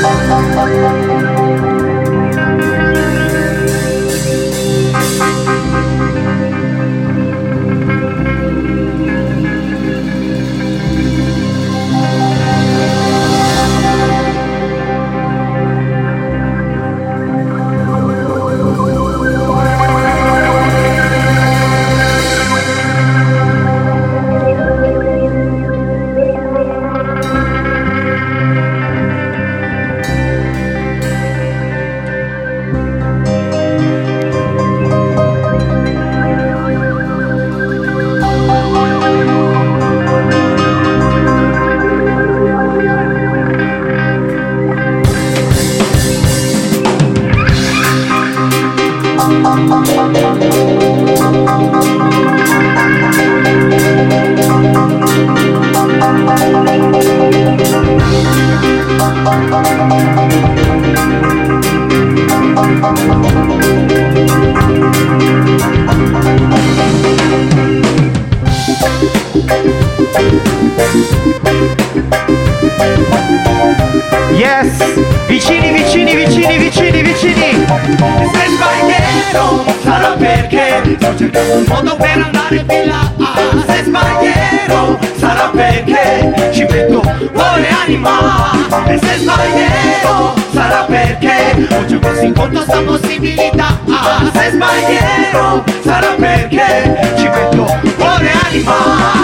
Thank. E se sbaglierò sarà perché? Ho già messo in conto sta possibilità. Se sbaglierò sarà perché? Ci metto cuore e anima.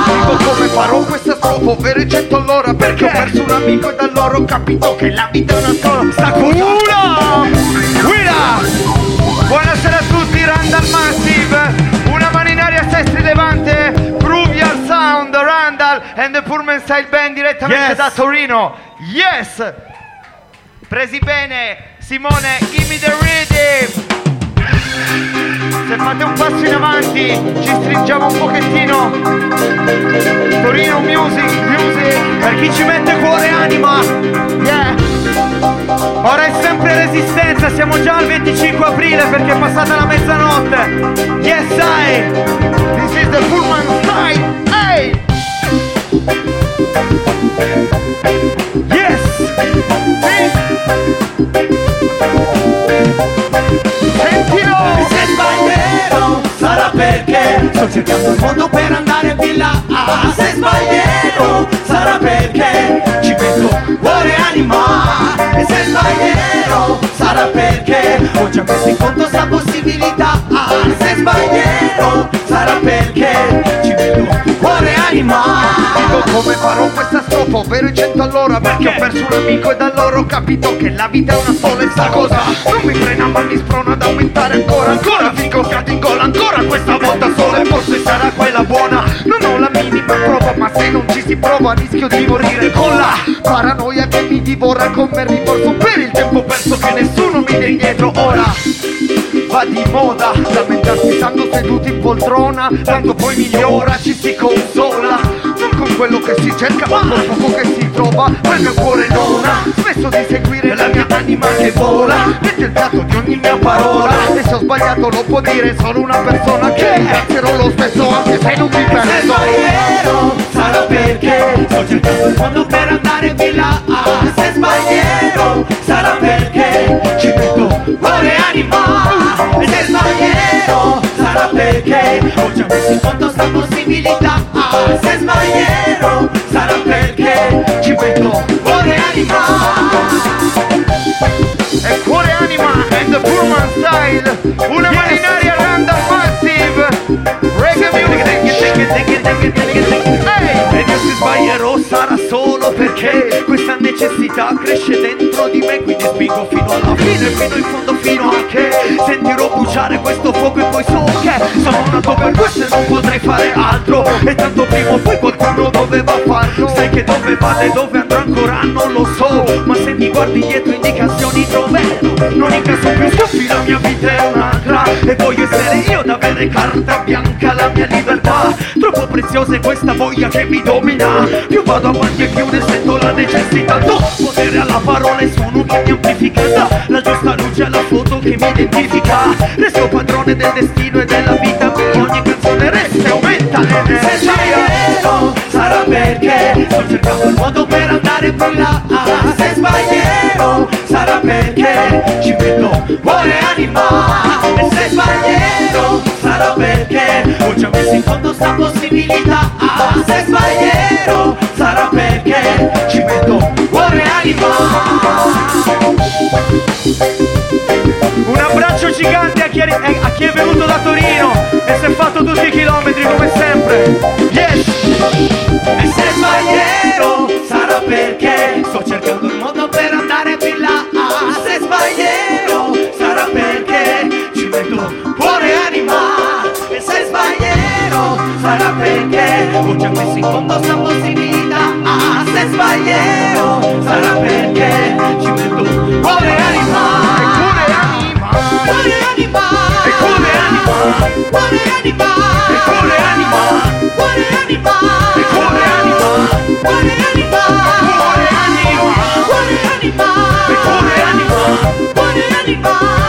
Dico come farò questa strofa, ovvero i cento all'ora Perché ho perso un amico e da loro ho capito che la vita è una sola Sta Uno! Guida! Buonasera a tutti, Randall Massive. Una mano in aria, Sestri Levante. Bruvial Sound, Randall and the Pullman Style Band direttamente Yes. da Torino Yes! Presi bene, Simone, give me the rhythm se fate un passo in avanti, ci stringiamo un pochettino. Torino Music, Music, per chi ci mette cuore e anima. Yeah. Ora è sempre resistenza, siamo già al 25 aprile perché è passata la mezzanotte. Yes, I. This is the Pullman perché sto cercando il modo per andare più là. Se sbaglierò sarà perché ci metto cuore e anima. E se sbaglierò sarà perché ho già messo in conto sta possibilità. Se sbaglierò sarà perché ci metto cuore e anima. Dico come farò questa strofa, ovvero i cento all'ora Perché ho perso un amico e da loro ho capito che la vita è una sola e sta cosa. Non mi frena ma mi sprona ad aumentare ancora. Ancora? Finché ho forse sarà quella buona. Non ho la minima prova ma se non ci si prova rischio di morire con la paranoia che mi divora come rimorso Per il tempo perso che nessuno mi dà indietro. Ora va di moda Lamentarsi stando seduti in poltrona Tanto poi migliora, ci si consola Non con quello che si cerca ma con poco che si trova Ma il mio cuore non ha Spesso di seguire la mia anima che vola Mette il dato di ogni mia parola. E se ho sbagliato lo può dire solo una persona Che ringrazierò lo stesso anche se non mi Se penso sbaglierò sarà perché sto cercando il modo per andare più là. Se sbaglierò sarà perché ci metto cuore e anima. E se sbaglierò sarà perché ho già messo in conto sta possibilità. Se sbaglierò sarà perché ci metto cuore e anima. E cuore anima and the Pullman style Una Yes. mano in aria random massive Reggae music Io se sbaglierò sarà solo perché questa necessità cresce dentro di me Quindi spingo fino alla fine, fino in fondo, fino a che Sentirò bruciare questo fuoco e poi so che Sono nato per questo e non potrei fare altro. E tanto prima o poi qualcuno doveva farlo. Sai che dove vado e dove andrò ancora non lo so Ma se mi guardi dietro indicazioni troverò Non incasso più stuffi, la mia vita è un'altra. E voglio essere io ad avere carta bianca la mia libertà. Troppo preziosa è questa voglia che mi domina. Più vado avanti e più ne sento la necessità. Do potere alla parola e suono che mi amplifica Da la giusta luce alla foto che mi identifica. Resto padrone del destino e della vita. Mia Ogni canzone resta e aumenta Se l'energia sbaglierò sarà perché. Sto cercando il modo per andare più là. Se sbaglierò perché. Ci metto cuore e anima a chi, è, a chi è venuto da Torino e si è fatto tutti i chilometri come sempre. Yes! E se sbaglierò sarà perché sto cercando un modo per andare più là Se sbaglierò sarà perché ci metto cuore e anima E se sbaglierò sarà perché ho già messo in fondo sta possibilità Se sbaglierò sarà perché ci metto cuore e anima Cuore e anima! Cuore anima Cuore anima! Anima anima! Anima anima! Anima anima!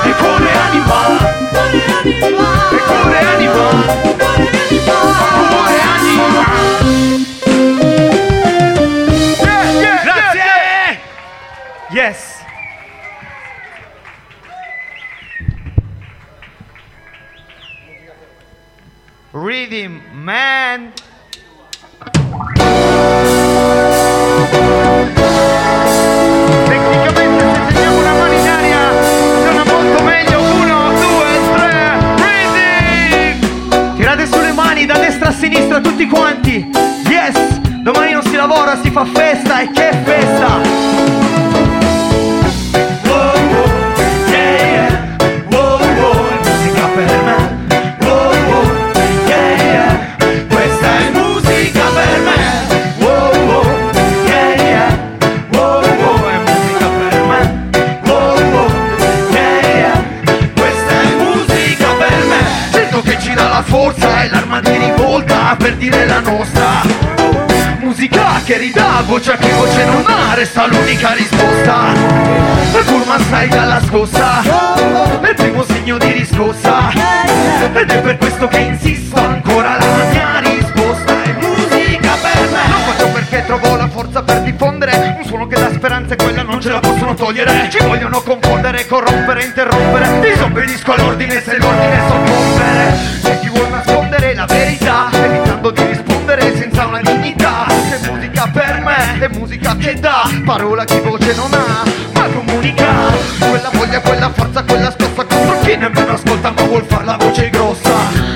Sai dalla scossa. È il primo segno di riscossa. Ed è per questo che insisto ancora la mia risposta è musica per me. Lo faccio perché trovo la forza per diffondere. Un suono che dà speranza e quella non ce la possono togliere. Ci vogliono confondere, corrompere, interrompere. Disobbedisco all'ordine se l'ordine soccombere. Se chi vuol nascondere la verità musica che dà Parola chi voce non ha Ma comunica. Quella voglia, quella forza, quella scossa Contro chi nemmeno ascolta ma vuol far la voce grossa.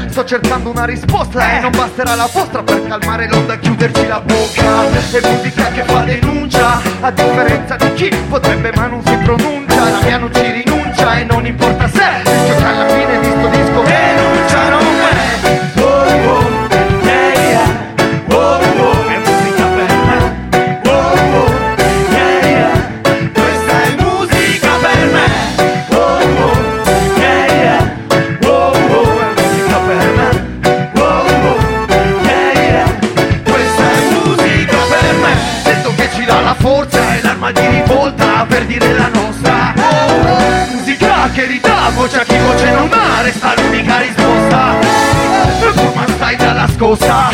Sto cercando una risposta e non basterà la vostra per calmare l'onda e chiuderci la bocca. È musica che fa denuncia A differenza di chi potrebbe ma non si pronuncia. La mia non ci rinuncia e non importa se che alla fine di per dire la nostra. Musica che ridà voce a chi voce non ha Resta l'unica risposta. Ma stai dalla scossa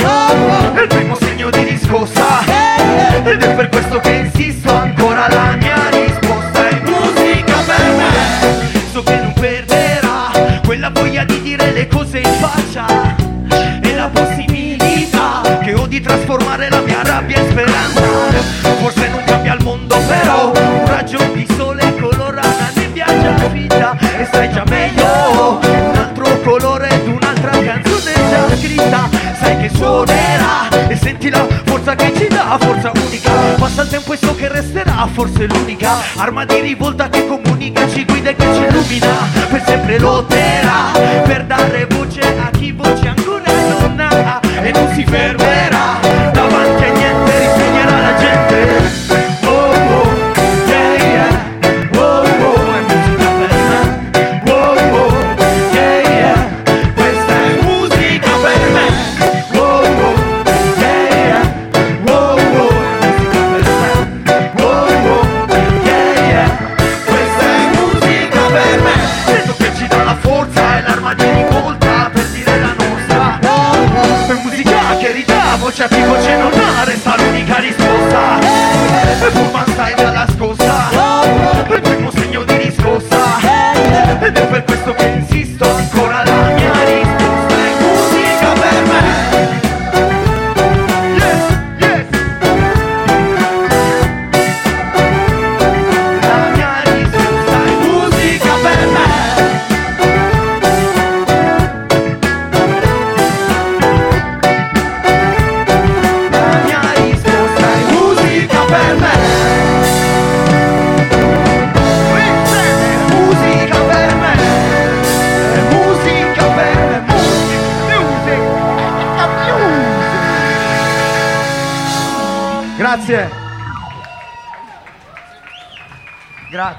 È il primo segno di riscossa. Ed è per questo che insisto forse l'unica Arma di rivolta che comunica, ci guida e che ci illumina Per sempre lotterà Per dare voce a chi voce ancora non ha E non si fermerà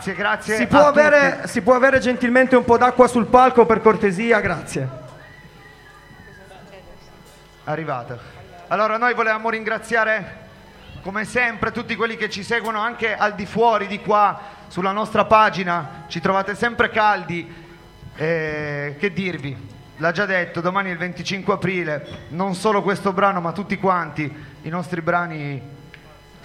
Grazie, grazie. Si può, avere, si può avere gentilmente un po' d'acqua sul palco per cortesia? Grazie. Arrivato. Allora noi volevamo ringraziare come sempre tutti quelli che ci seguono anche al di fuori di qua sulla nostra pagina, ci trovate sempre caldi. Eh, che dirvi? L'ha già detto, domani è il 25 aprile, non solo questo brano ma tutti quanti, i nostri brani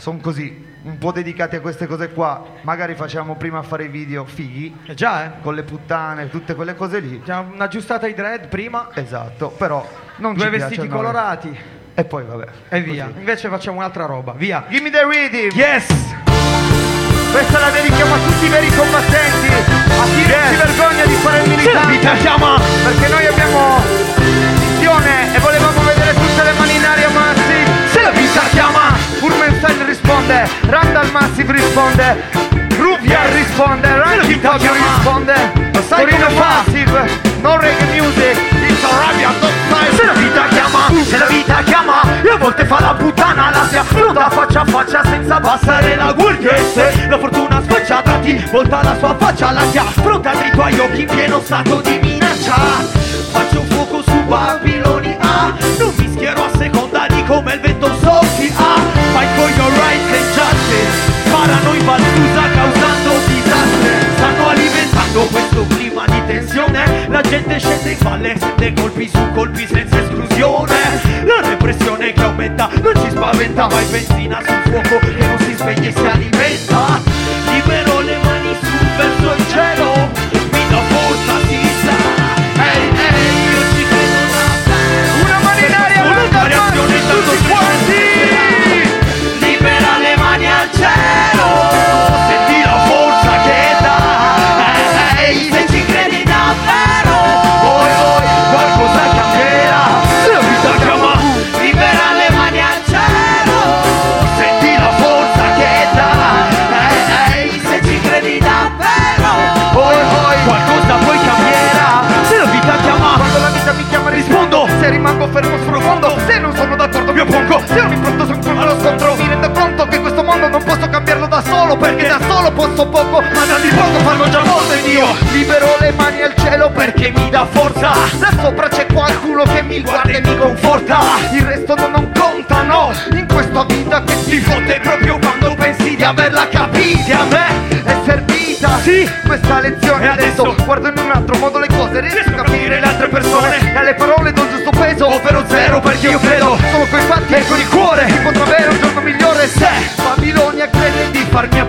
sono così, un po' dedicati a queste cose qua. Magari facciamo prima fare i video fighi, Eh già, eh? con le puttane, tutte quelle cose lì. Già un'aggiustata ai dread prima, Esatto, però non due vestiti a noi. colorati E poi vabbè. e via. così. Invece facciamo un'altra roba, via. Gimme the rhythm. Yes! Questa la dedichiamo a tutti i veri combattenti, a chi non si vergogna di fare il chiama! Perché noi abbiamo missione e volevamo vedere tutte le mani in aria risponde, Randall Massive risponde, Ruviar risponde, Ranking Fabio risponde, Torino Massive, no reggae music, it's Arabian Dog Style. Se la vita chiama, se la vita chiama E a volte fa la puttana, la si affronta faccia a faccia senza abbassare la guardia E se la fortuna sfacciata ti volta la sua faccia La si affronta nei tuoi occhi in pieno stato di minaccia Faccio fuoco su Babiloni A Non your rights and justice. Sparano in Valsusa causando disastri. Stanno alimentando questo clima di tensione. La gente scende in valle, dei colpi su colpi senza esclusione. La repressione che aumenta non ci spaventa Vai benzina sul fuoco che non si spegne e si alimenta perché mi dà forza. Da sopra c'è qualcuno che mi guarda e mi conforta. Il resto non, non conta no. In questa vita che ti fotte proprio quando pensi di averla capita A me è servita Sì Questa lezione. E adesso adesso? Guardo in un altro modo le cose. Riesco a capire le altre persone E alle parole do il giusto peso. Ovvero zero perché io credo Solo coi fatti e con il cuore. Si potrà avere un giorno migliore se Babilonia crede di farmi a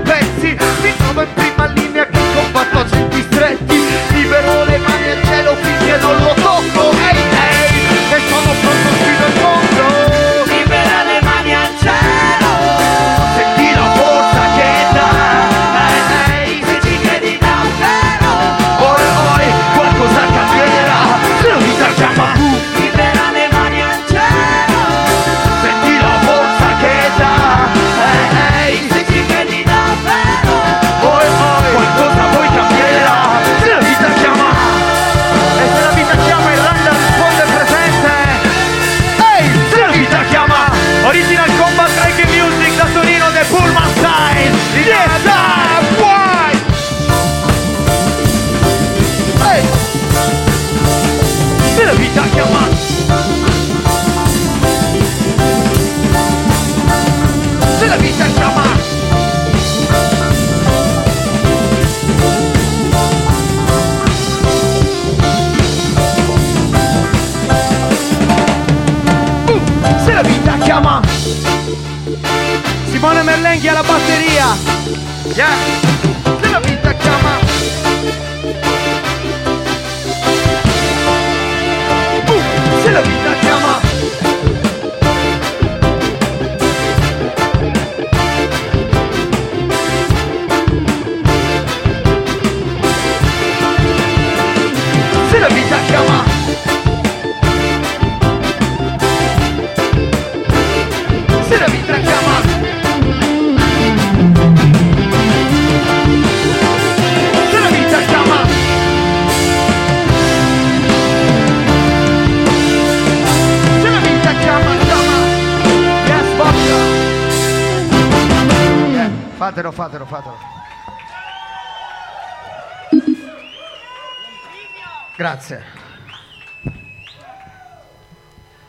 Grazie.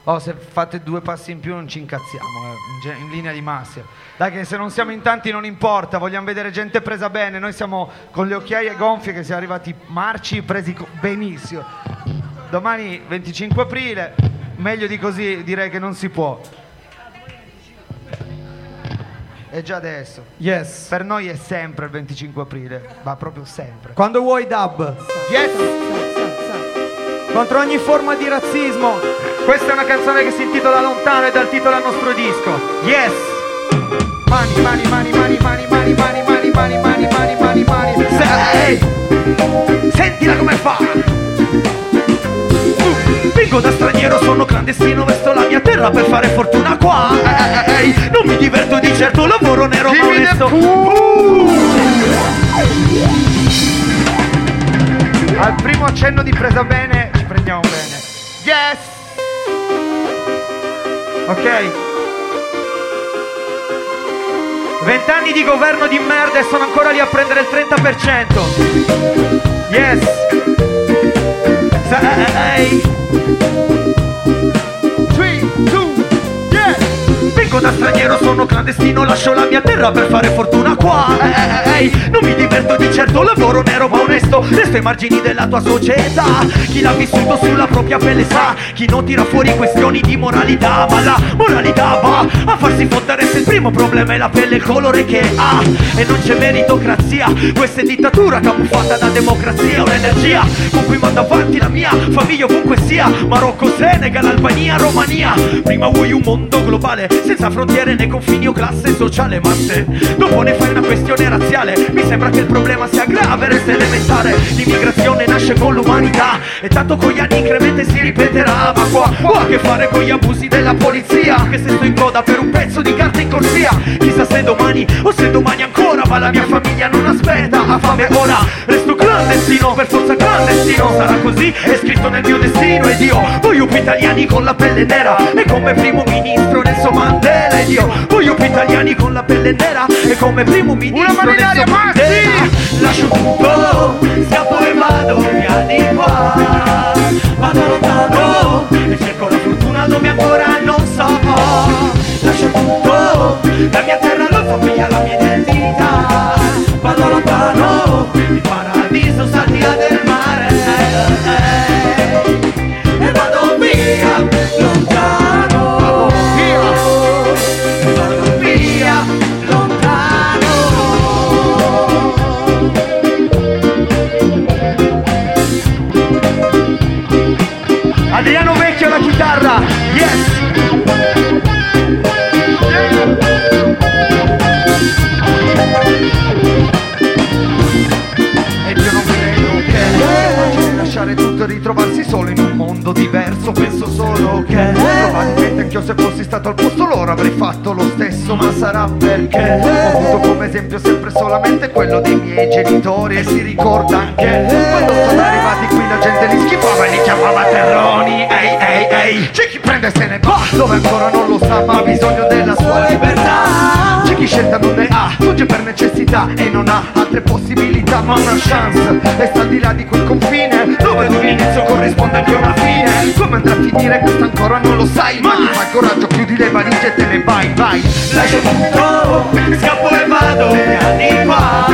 Oh, se fate due passi in più non ci incazziamo, eh, in, linea di massima. Dai che se non siamo in tanti non importa, vogliamo vedere gente presa bene. Noi siamo con le occhiaie gonfie che siamo arrivati marci presi co- benissimo. Domani 25 aprile, meglio di così direi che non si può. È già adesso. Yes. Per noi è sempre il 25 aprile, ma proprio sempre. Quando vuoi dub. Yes! Contro ogni forma di razzismo. Questa è una canzone che si intitola Lontano e dal titolo al nostro disco. Yes! Mani, mani, mani, mani, mani, mani, mani, mani, mani, mani, mani, mani, mani. Sei! Sentila come fa! Vengo da straniero, sono clandestino, vesto la mia terra per fare fortuna qua. Ehi, non mi diverto di certo, lavoro nero ma onesto. Al primo accenno di presa bene. Yes! Ok. Vent'anni di governo di merda e sono ancora lì a prendere il 30%. Yes! Sei! Straniero, sono clandestino, lascio la mia terra per fare fortuna qua. Ehi, non mi diverto di certo, lavoro nero ma onesto, resto ai margini della tua società. Chi l'ha vissuto sulla propria pelle sa, chi non tira fuori questioni di moralità, ma la moralità va a farsi fottere se il primo problema è la pelle il colore che ha. E non c'è meritocrazia, questa è dittatura camuffata da democrazia, un'energia con cui manda avanti la mia famiglia ovunque sia. Marocco, Senegal, Albania, Romania. Prima vuoi un mondo globale, senza frontiere né confini o classe sociale, ma se dopo ne fai una questione razziale, mi sembra che il problema sia grave, resta elementare. L'immigrazione nasce con l'umanità e tanto con gli anni incrementa e si ripeterà. Ma qua ho a che fare con gli abusi della polizia, anche se sto in coda per un pezzo di carta in corsia. Chissà se domani o se domani ancora, ma la mia famiglia non aspetta, ha fame ora. Resto clandestino, per forza clandestino, sarà così, è scritto nel mio destino ed io voglio più italiani con la pelle nera e come primo ministro Nelson Mandela ed io voglio più italiani con la pelle nera e come primo ministro in Nelson! Mandela. Lascio tutto, scappo e vado via di qua. Vado lontano e cerco la fortuna dove ancora non so. Lascio tutto, la mia terra, la famiglia, la mia identità. Vado lontano, il paradiso sta al di là del mare diverso Penso solo che probabilmente anch'io se fossi stato al posto loro avrei fatto lo stesso Ma sarà perché? Ho avuto come esempio sempre solamente quello dei miei genitori E si ricorda anche quando sono arrivati qui la gente li schifava e li chiamava terroni. Ehi ehi ehi. C'è chi prende e se ne va dove ancora non lo sa ma ha bisogno della sua libertà. C'è chi scelta non ne fugge per necessità e non ha altre possibilità ma una chance. E sta al di là di quel confine dove ad un inizio corrisponde anche una fine. Come andrà a finire questo ancora non lo sai Ma ti fai coraggio, chiudi le valigie e te ne vai, vai. Lascio tutto, scappo e vado di qua.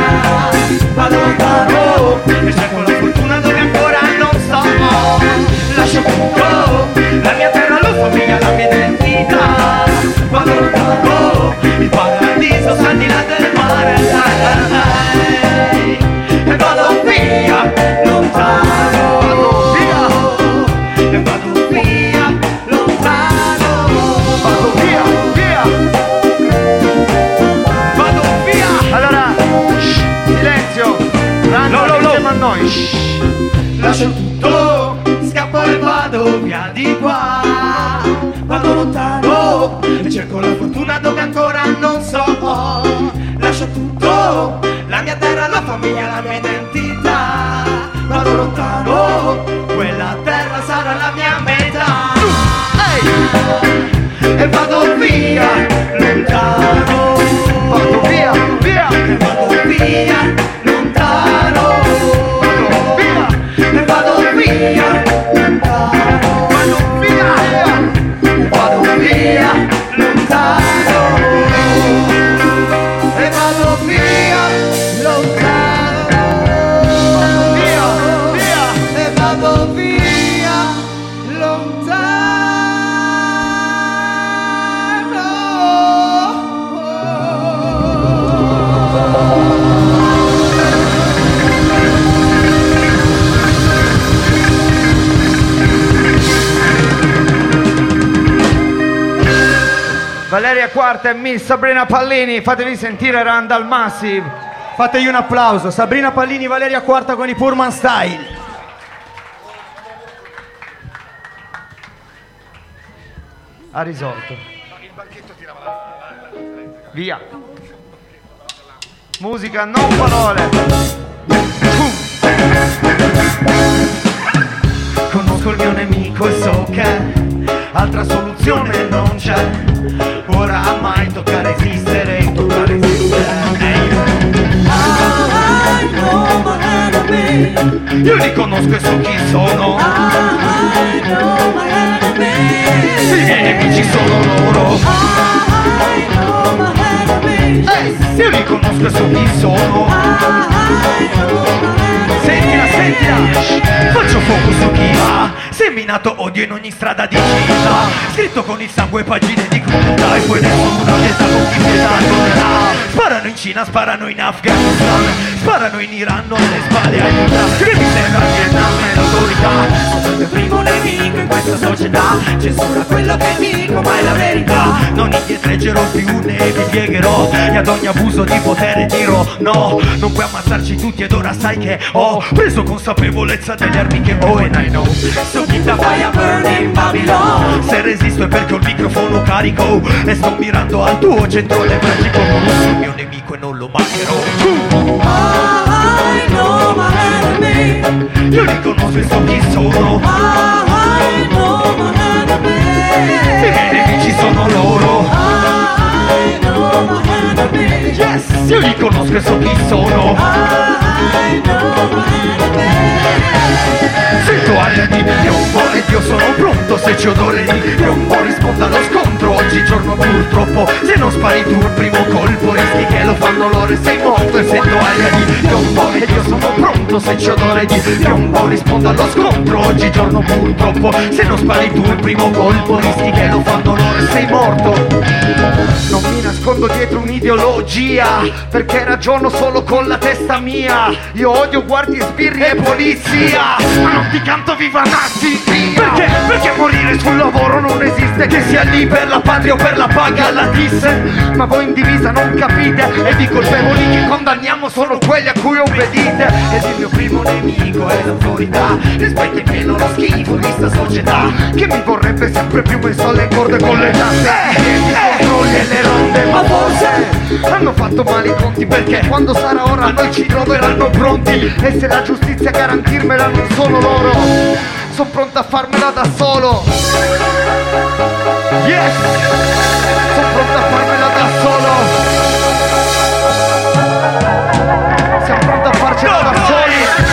Vado lontano e cerco la fortuna dove ancora non so Lascio tutto, la mia terra, la famiglia, la mia identità. Vado lontano, il paradiso sta di là la la la la parte Miss Sabrina Pallini, fatevi sentire Randall Massive. Fategli un applauso. Sabrina Pallini, Valeria Quarta con i Purman Style. Ha risolto. Via. Musica, non parole. Conosco il mio nemico e so che altra soluzione non c'è. Io li conosco e so chi sono. I miei nemici sono loro. Ehi, io li conosco e so chi sono. Sentila, sentila, faccio fuoco su chi va Seminato odio in ogni strada di città Scritto con il sangue pagine di crudeltà E poi nessuno che con chi pietà tornerà Sparano in Cina, sparano in Afghanistan Sparano in Iran, non le spalle ai Iraq Che mi sembra Vietnam è l'autorità Sono il primo nemico in questa società Censura quello che dico, ma è la verità. Non indietreggerò più né vi piegherò E ad ogni abuso di potere dirò No, non puoi ammazzarci tutti ed ora sai che ho preso consapevolezza delle armi che ho And I know So keep the fire burning Babylon Se resisto è perché ho il microfono carico E sto mirando al tuo centro nevralgico Conosco il mio nemico lo vaquero. Ay, no my Yo li confesso chi sono. Ay, no my Perché ci sono loro. Yes, io li conosco e so chi sono. Sento aria di piombo ed io sono pronto. Se c'è odore di piombo rispondo allo scontro. Oggigiorno purtroppo se non spari tu il primo colpo Rischi che lo fanno loro e sei morto. E sento aria di piombo ed io sono pronto. Se c'è odore di piombo rispondo allo scontro. Oggigiorno purtroppo se non spari tu il primo colpo Rischi che lo fanno loro e sei morto. Non mi nascondo dietro un'ideologia Perché ragiono solo con la testa mia. Io odio guardie, sbirri e polizia. Ma non ti canto viva nazi. Perché? Perché morire sul lavoro non esiste? Che sia lì per la patria o per la paga alla disse. Ma voi in divisa non capite. Ed i colpevoli che condanniamo sono quelli a cui obbedite. Ed il mio primo nemico è l'autorità. Rispetto in pieno lo schifo di sta società. Che mi vorrebbe sempre più messo alle corde con le tasse. I controlli e le ronde Ma forse hanno fatto male i conti Perché quando sarà ora noi ci troveranno pronti E se la giustizia garantirmela non sono loro Sono pronto a farmela da solo. Yes! Sono pronto a farmela da solo. Siamo pronti a farcela da soli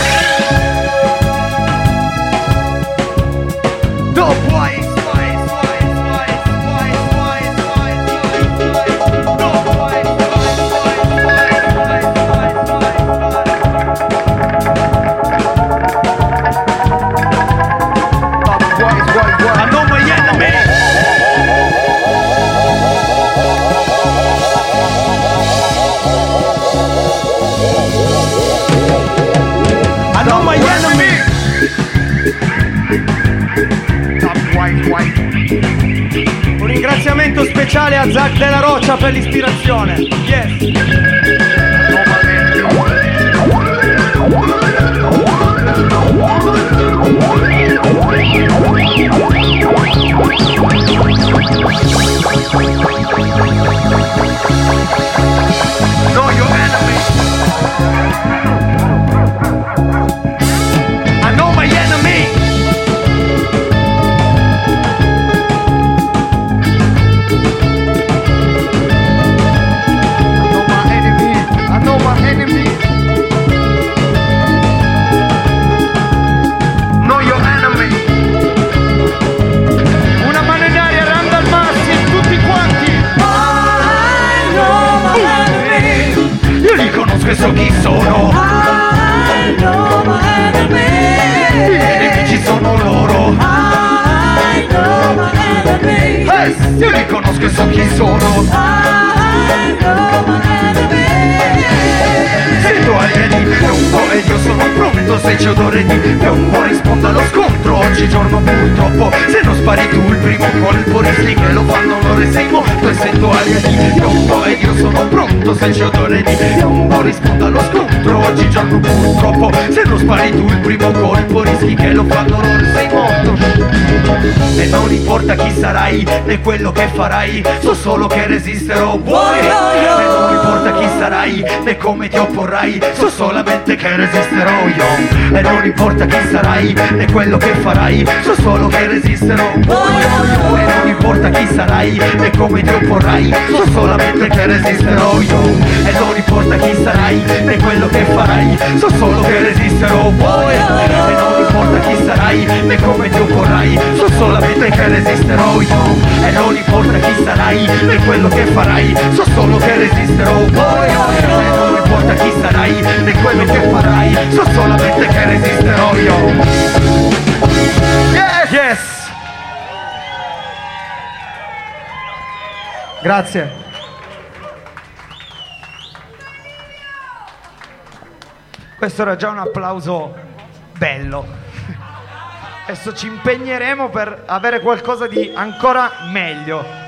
Un ringraziamento speciale a Zach della Roccia per l'ispirazione. Yes. spesso chi sono. I know my enemy I nemici sono loro. I know my enemy hey, Io li conosco e so chi sono. I know my enemy piombo ed io sono pronto. Se c'è odore di piombo risponda allo scontro. Oggigiorno purtroppo se non spari tu il primo colpo rischi che lo fanno loro e sei morto e sento aria di piombo ed io sono pronto. Se c'è odore di piombo risponda allo scontro. Oggigiorno purtroppo se non spari tu il primo colpo rischi che lo fanno loro e sei morto e non importa chi sarai né quello che farai so solo che resisterò. Vuoi? E non importa chi sarai né come ti opporrai so solamente che resisterò io e non importa chi sarai né quello che farai so solo che resisterò vuoi e non importa chi sarai né come ti opporrai so solamente che resisterò io e non importa chi sarai né quello che farai so solo che resisterò vuoi e non importa chi sarai né come ti opporrai so solamente che resisterò io e non importa chi sarai né quello che farai so solo che resisterò e non importa chi sarai né quello che farai so solamente che resisterò io Yes! Yes! Grazie. Questo era già un applauso bello. Adesso ci impegneremo per avere qualcosa di ancora meglio.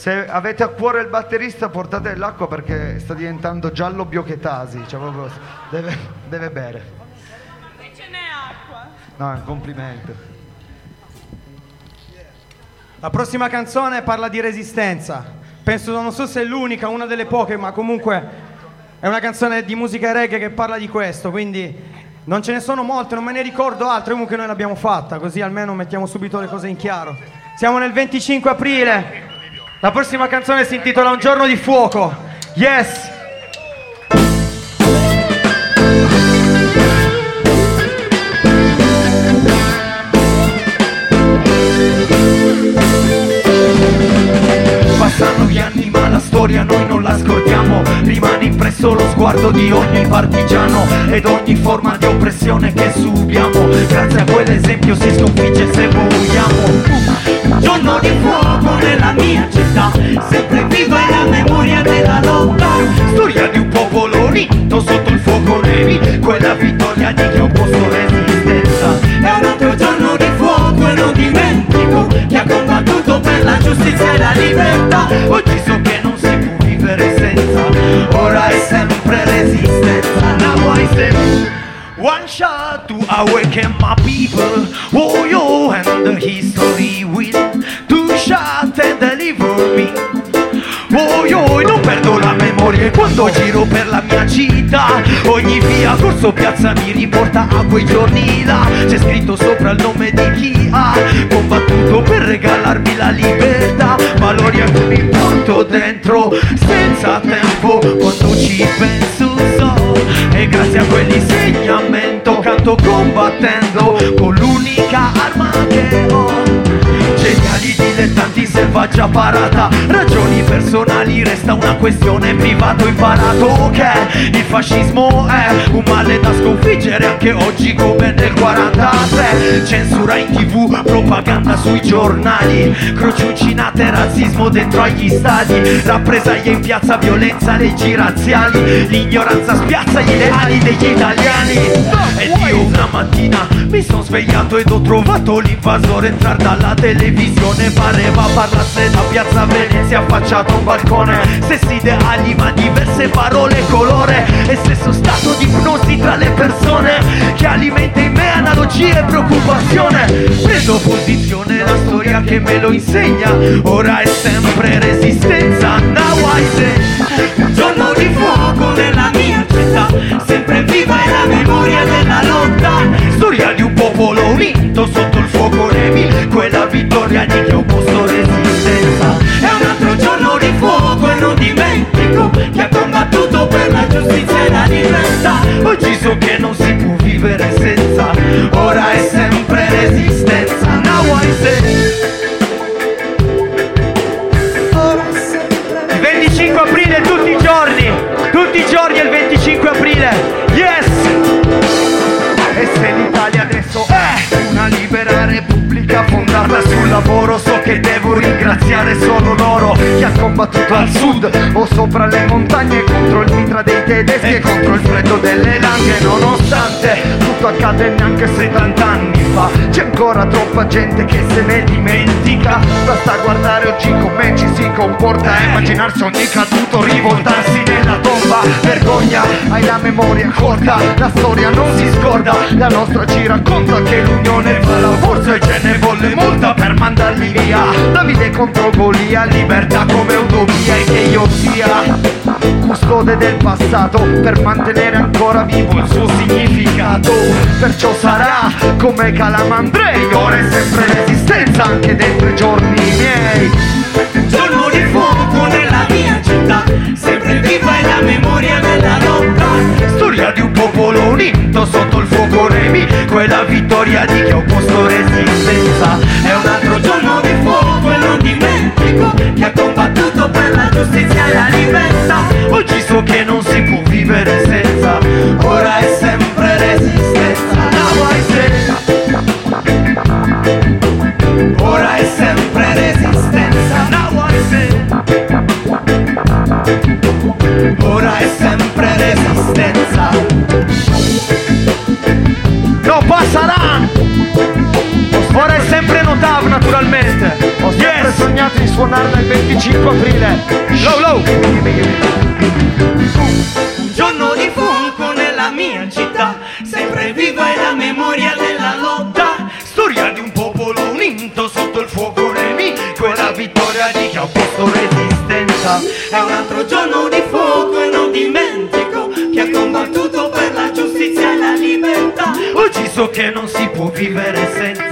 Se avete a cuore il batterista portate l'acqua perché sta diventando giallo biochetasi, cioè proprio deve, deve bere. Ce n'è acqua. No, è un complimento. La prossima canzone parla di resistenza. Penso, non so se è l'unica, una delle poche, ma comunque è una canzone di musica reggae che parla di questo, quindi non ce ne sono molte, non me ne ricordo altre, comunque noi l'abbiamo fatta, così almeno mettiamo subito le cose in chiaro. Siamo nel 25 aprile. La prossima canzone si intitola Un giorno di fuoco. Yes! Passano gli anni ma la storia noi non la scordiamo Rimane impresso lo sguardo di ogni partigiano Ed ogni forma di oppressione che subiamo Grazie a quell'esempio si sconfigge se vogliamo Giorno di fuoco nella mia città Sempre viva è la memoria della lotta. Storia di un popolo unito sotto il fuoco nevi Quella vittoria di chi ha opposto resistenza È un altro giorno di fuoco e non dimentico Chi ha combattuto per la giustizia e la libertà. Oggi so che non si può vivere senza Ora è sempre resistenza Now I say One shot to awaken my people. Oh yo and the history will Two shot and deliver me Oh yo non perdo la memoria quando giro per la mia città Ogni via, corso, piazza mi riporta a quei giorni là. C'è scritto sopra il nome di chi ha combattuto per regalarmi la libertà. Valori a cui mi porto dentro senza tempo. Quando ci penso so E grazie a quell'insegnamento canto combattendo Con l'unica arma che ho selvaggia parata Ragioni personali, resta una questione privato imparato Ok, il fascismo è un male da sconfiggere anche oggi come nel 43 Censura in tv, propaganda sui giornali. Croci uncinate, razzismo dentro agli stadi. Rappresaglie in piazza, violenza, leggi razziali L'ignoranza spiazza gli ideali degli italiani. Ed io una mattina mi sono svegliato ed ho trovato l'invasore entrar dalla televisione Pareva parlasse da piazza Venezia affacciato a un balcone. Stessi ideali ma diverse parole e colore. E stesso stato di ipnosi tra le persone. Che alimenta in me analogie e preoccupazione. Prendo posizione la storia che me lo insegna. Ora è sempre resistenza. Now I say Un giorno di fuoco nella mia città Sempre viva è la memoria della lotta. Storia di un popolo unito sotto il fuoco nevi Quella vittoria di chi ha opposto resistenza È un altro giorno di fuoco e non dimentico Chi ha combattuto per la giustizia e la libertà. Oggi so che non si può vivere senza Ora è sempre giorni è il 25 aprile. Yes! E se l'Italia adesso è una libera repubblica fondata sul lavoro So che combattuto al sud O sopra le montagne contro il mitra dei tedeschi E contro il freddo delle langhe Nonostante tutto accade neanche 70 anni fa C'è ancora troppa gente che se ne dimentica Basta guardare oggi come ci si comporta e Immaginarsi ogni caduto rivoltarsi Vergogna, hai la memoria corta La storia non si scorda La nostra ci racconta che l'unione fa la forza E ce ne volle molta per mandarli via. Davide contro Golia, libertà come utopia E che io sia custode del passato per mantenere ancora vivo il suo significato. Perciò sarà come Calamandrei ora è sempre resistenza anche dentro i giorni miei Storia di un popolo unito sotto il fuoco nemico e la vittoria di chi ha opposto resistenza. È un altro giorno di fuoco e non dimentico Chi ha combattuto per la giustizia e la libertà. Oggi so che non è sempre resistenza No, passerà! Ora è sempre Notav naturalmente Ho sempre Yes! sognato di suonarla il 25 aprile Low, low. Un giorno di fuoco nella mia città Sempre viva è la memoria della che non si può vivere senza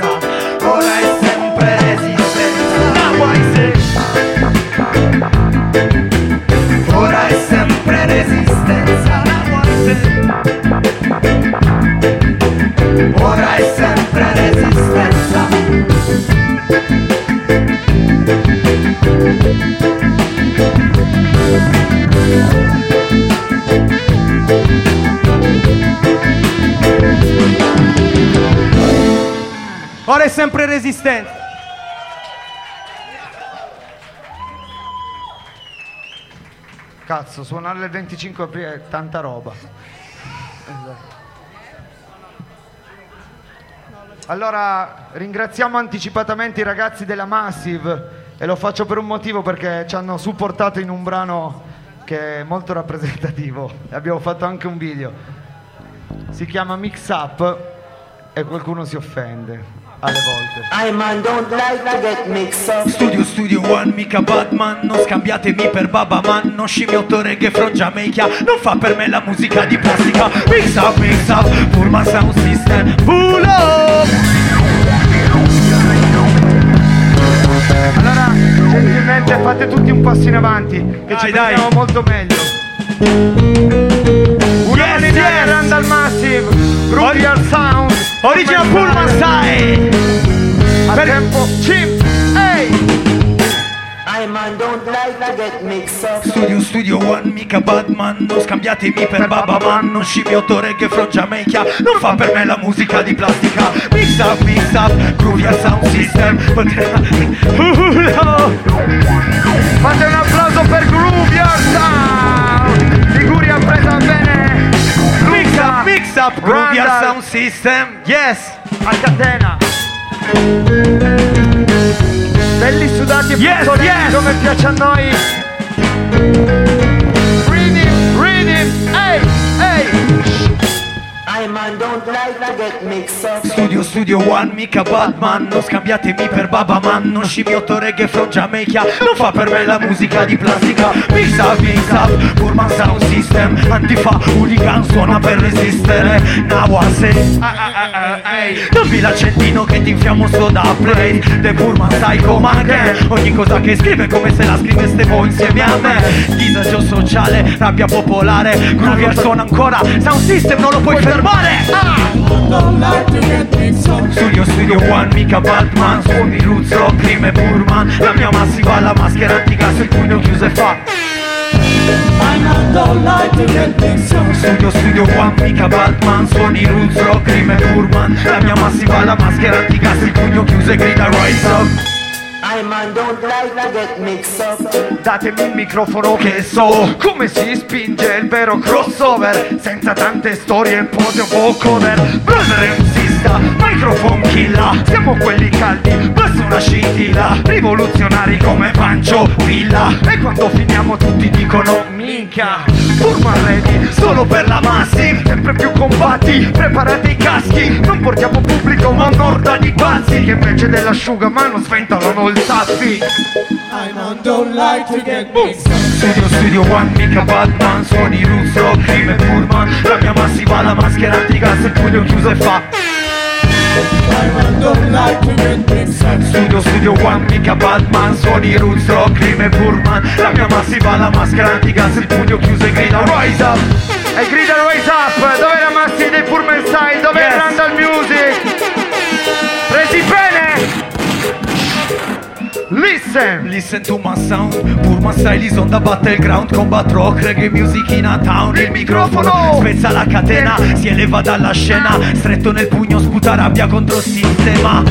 sempre resistente. Cazzo, suonarle il 25 aprile è tanta roba. Allora, ringraziamo anticipatamente i ragazzi della Massive e lo faccio per un motivo perché ci hanno supportato in un brano che è molto rappresentativo abbiamo fatto anche un video. Si chiama Mix Up e qualcuno si offende alle volte. I man don't like to get mixed up. Studio Studio One, mica Batman Non scambiatemi per Baba Man Non scimmiotto reggae from Jamaica Non fa per me la musica di plastica Mix up, mix up, Pullman Sound System Pull up Allora, gentilmente fate tutti un passo in avanti, che ci Dai, dai. vediamo molto meglio. Yes. Randall Massive, Rubial Sound, Original Pullman style a tempo chip, up. Studio Studio One, mica Batman Non scambiatemi per Baba Man Non scimmiotto reggae from Jamaica Non fa per me la musica di plastica Mix up, mix up, groovy al sound system Fate un applauso per Groove Your Sound! Mix up, groovy al Randall, sound system Yes a catena! Belli sudati e Yes, puzzolini yes. come piace a noi! Rhythm, rhythm, ehi, ehi! Man don't like to get mixed up. Studio Studio One, mica Batman. Non scambiatemi per Baba Man. Non scimmiotto reggae from Jamaica. Non fa per me la musica di plastica. Mix up, mix up, Pullman Sound System. Antifa, hooligan suona per resistere. Say ah, ah, ah, ehi. Dammi l'accendino che ti infiammo sto da play. The Pullman Psycho ma che Ogni cosa che scrive è come se la scriveste voi insieme a me. Disagio sociale, rabbia popolare. Groovier suona ancora. Sound System non lo puoi fermare Studio Studio One, mica Batman Suoni Rock, Cream e Burman. La mia massiva, la maschera antica sul pugno chiuso e fa. Studio Studio One, mica Batman Suoni Rock, Cream e Burman. La mia massiva, la maschera antica sul pugno chiuso e grida Rise Up I man don't like to get mixed up. Datemi il microfono che so come si spinge il vero crossover Senza tante storie in podio o cover Brother MCista, microphone killa Siamo quelli caldi, basta una scintilla Rivoluzionari come Pancio Villa E quando finiamo tutti dicono minchia Purman ready, solo per la massi Sempre più combatti, preparate i caschi Non portiamo pubblico ma un'orda di pazzi Che invece dell'asciugamano sventolano il tassi I man don't like to get up. Studio Studio One, mica Batman Suoni rock, crime, Pullman. La mia massiva, la maschera antigas Il pugno chiuso e fa Studio Studio One, mica Batman Suoni roots, rock, crime, Pullman La mia massiva, la maschera antigas Il pugno chiuso e grida Rise up E grida Rise up Dove la massi dei Pullman Style? Dove Yes. Randall Music? Presi bene Listen! Listen to my sound. Purman style is on the battleground. Combat rock, reggae music in a town. Il microfono! spezza la catena Si eleva dalla scena. Stretto nel pugno sputa rabbia contro il sistema.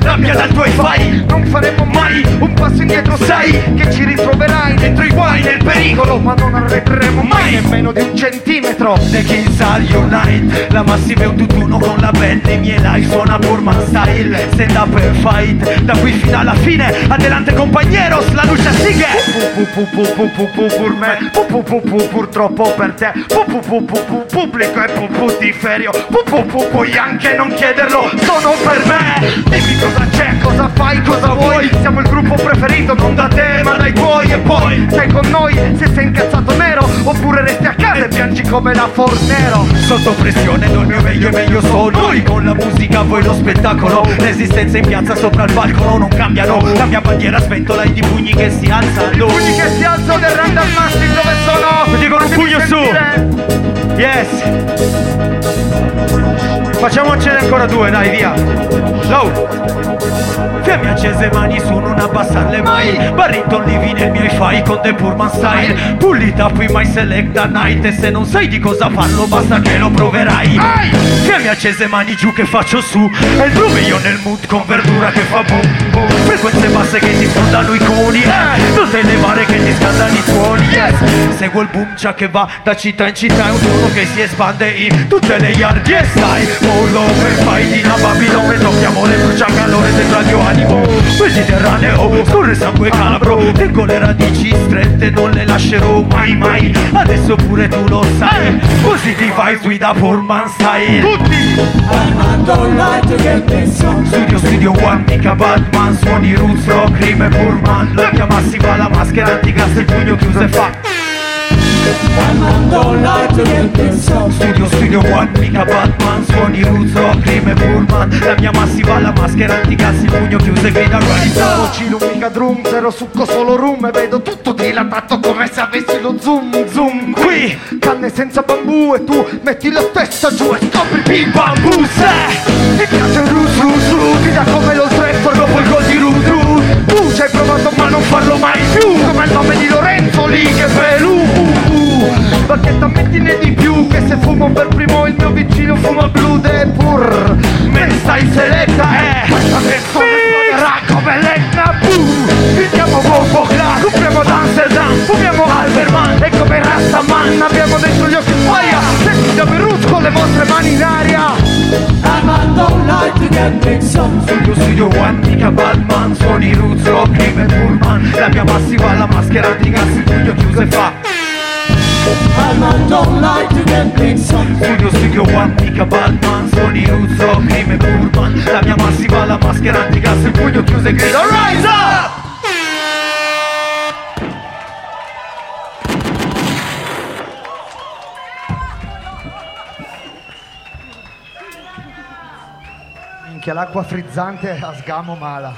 Rabbia dal tuo wifi Non faremo mai un passo indietro Sai che ci ritroverai dentro i guai nel pericolo. Ma non arretreremo mai nemmeno di un centimetro. The Kings are unite La massiva è un tutt'uno con la band dei miei live Suona Purman style. Stand up and fight. Da qui fino alla fine Adelante compañeros La luce sigue Pu pu pu pu pu pu pur me Pu pu pu pu purtroppo per te Pu pu pu pu pu pubblico e pu putiferio Pu pu pu puoi anche non chiederlo Sono per me Dimmi cosa c'è, cosa fai, cosa vuoi Siamo il gruppo preferito non da te ma dai tuoi E poi sei con noi se sei incazzato nero Oppure resti a casa e piangi come la Fornero Sotto pressione il mio meglio e meglio sono Noi con la musica, voi lo spettacolo Resistenza in piazza sopra il balcone non cambiano La mia bandiera sventola e di pugni che si alzano Pugni che si alzano del Randall Mastic dove sono? Con un pugno su. Yes. Facciamocene ancora due, dai, via. Low. Fiamme accese, mani su, non abbassarle mai Barrington livi nel mio fai con The Purman style. Pull it up my select a night. E se non sai di cosa parlo basta che lo proverai. Fiamme accese, mani giù che faccio su. E il blu io nel mood con verdura che fa boom boom. Frequenze basse che ti scaldano i coni. Eh, Non te levare che ti scaldano i suoni. Yes. Seguo il boom ciò che va da città in città. È un suono che si espande in tutte le yard. Yes, stai, over, fai in a Babilone Tocchiamo le bruciacalore del radio animo. Mediterraneo, scorre sangue calabro Tengo le radici strette, non le lascerò mai mai. Adesso pure tu lo sai Positive vibes with a Pullman style I man don't like to get mixed up. Studio Studio One, mica Batman Suoni roots, rock, crime, Pullman. La mia massiva, la maschera antigas Il pugno chiuso e fa Don't to. Studio Studio One, mica Batman Suoni rock, crime, Pullman. La mia massiva, la maschera antigas Il pugno chiuso e grida rise up. Cilo mica drum, zero succo solo rum. E vedo tutto dilatato come se avessi lo zoom Zoom. Qui, canne senza bambù E tu metti la testa giù e scopri il bambù Se ti piace il rus rus rus Ti dà come lo Stratford dopo il gol di Rus Tu ci hai provato ma non farlo mai più. Come il nome di Lorenzo lì che uh. Bacchetta mettine di più Che se fumo per primo il mio vicino fuma blu De pur. Me stai seletta eh. Questa canzone esploderà come l'Etna Boo. Picchiamo Bombo Class Compriamo Amsterdam Fumiamo Alberman. E come Rastaman Abbiamo dentro gli occhi fire il roots con le vostre mani in aria. I man don't like to get mixed up. Studio Studio One, mica Batman Suoni rock, crime, Pullman. La mia massiva, la maschera antigas Il pugno chiuso e fa I man don't like to get mixed up. Studio One, mica Batman Suoni rock, crime, Pullman La mia massiva, la maschera antigas Il pugno chiuso e grida Rise up! Minchia l'acqua frizzante a sgamo mala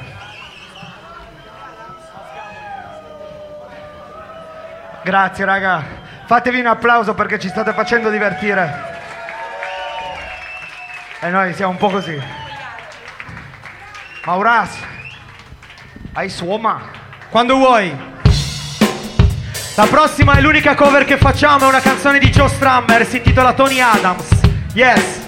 Grazie raga Fatevi un applauso perché ci state facendo divertire E noi siamo un po' così Mauras Hai suoma Quando vuoi. La prossima è l'unica cover che facciamo, è una canzone di Joe Strummer, si intitola Tony Adams. Yes.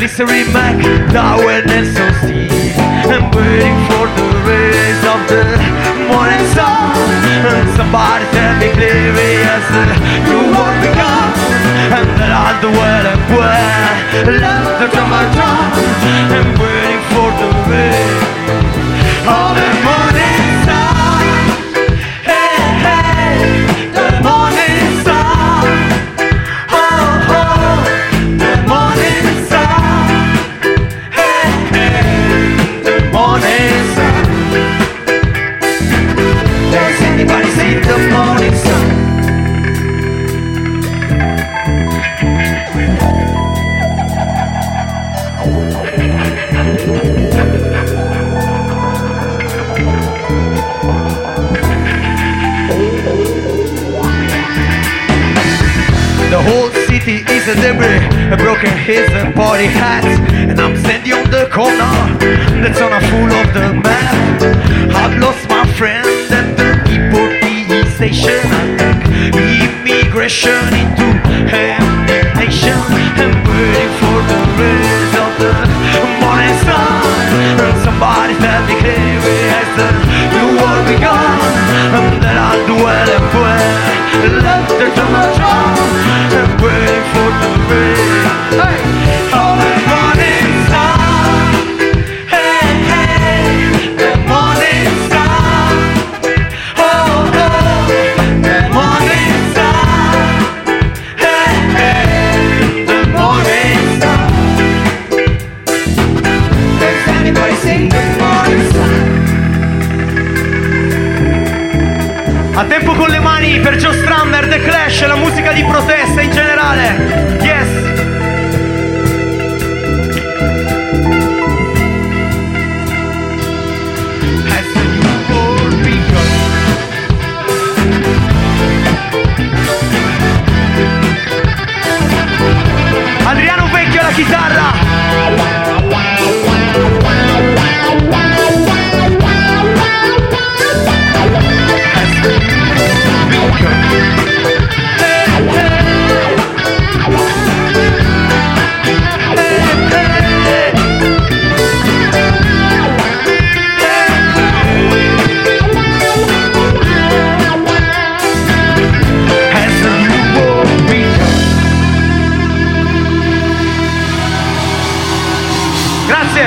glycerin Mac, Darwin and some Steve. I'm waiting for the rays of the morning sun. And somebody tell me clearly as that you won't be. And that I'll do well and well, Let the drama drum. And waiting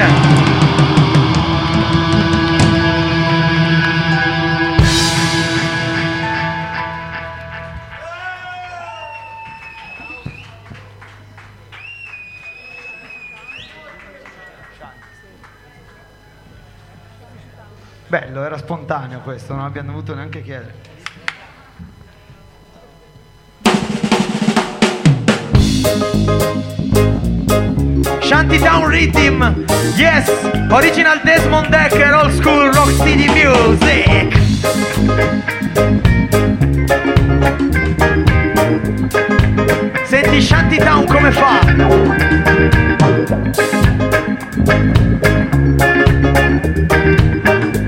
Cavaliere! Bello, era spontaneo questo, non abbiamo dovuto neanche chiedere. thank you Shantytown Rhythm, yes, original Desmond Decker, old school rock city music. Senti Shantytown come fa?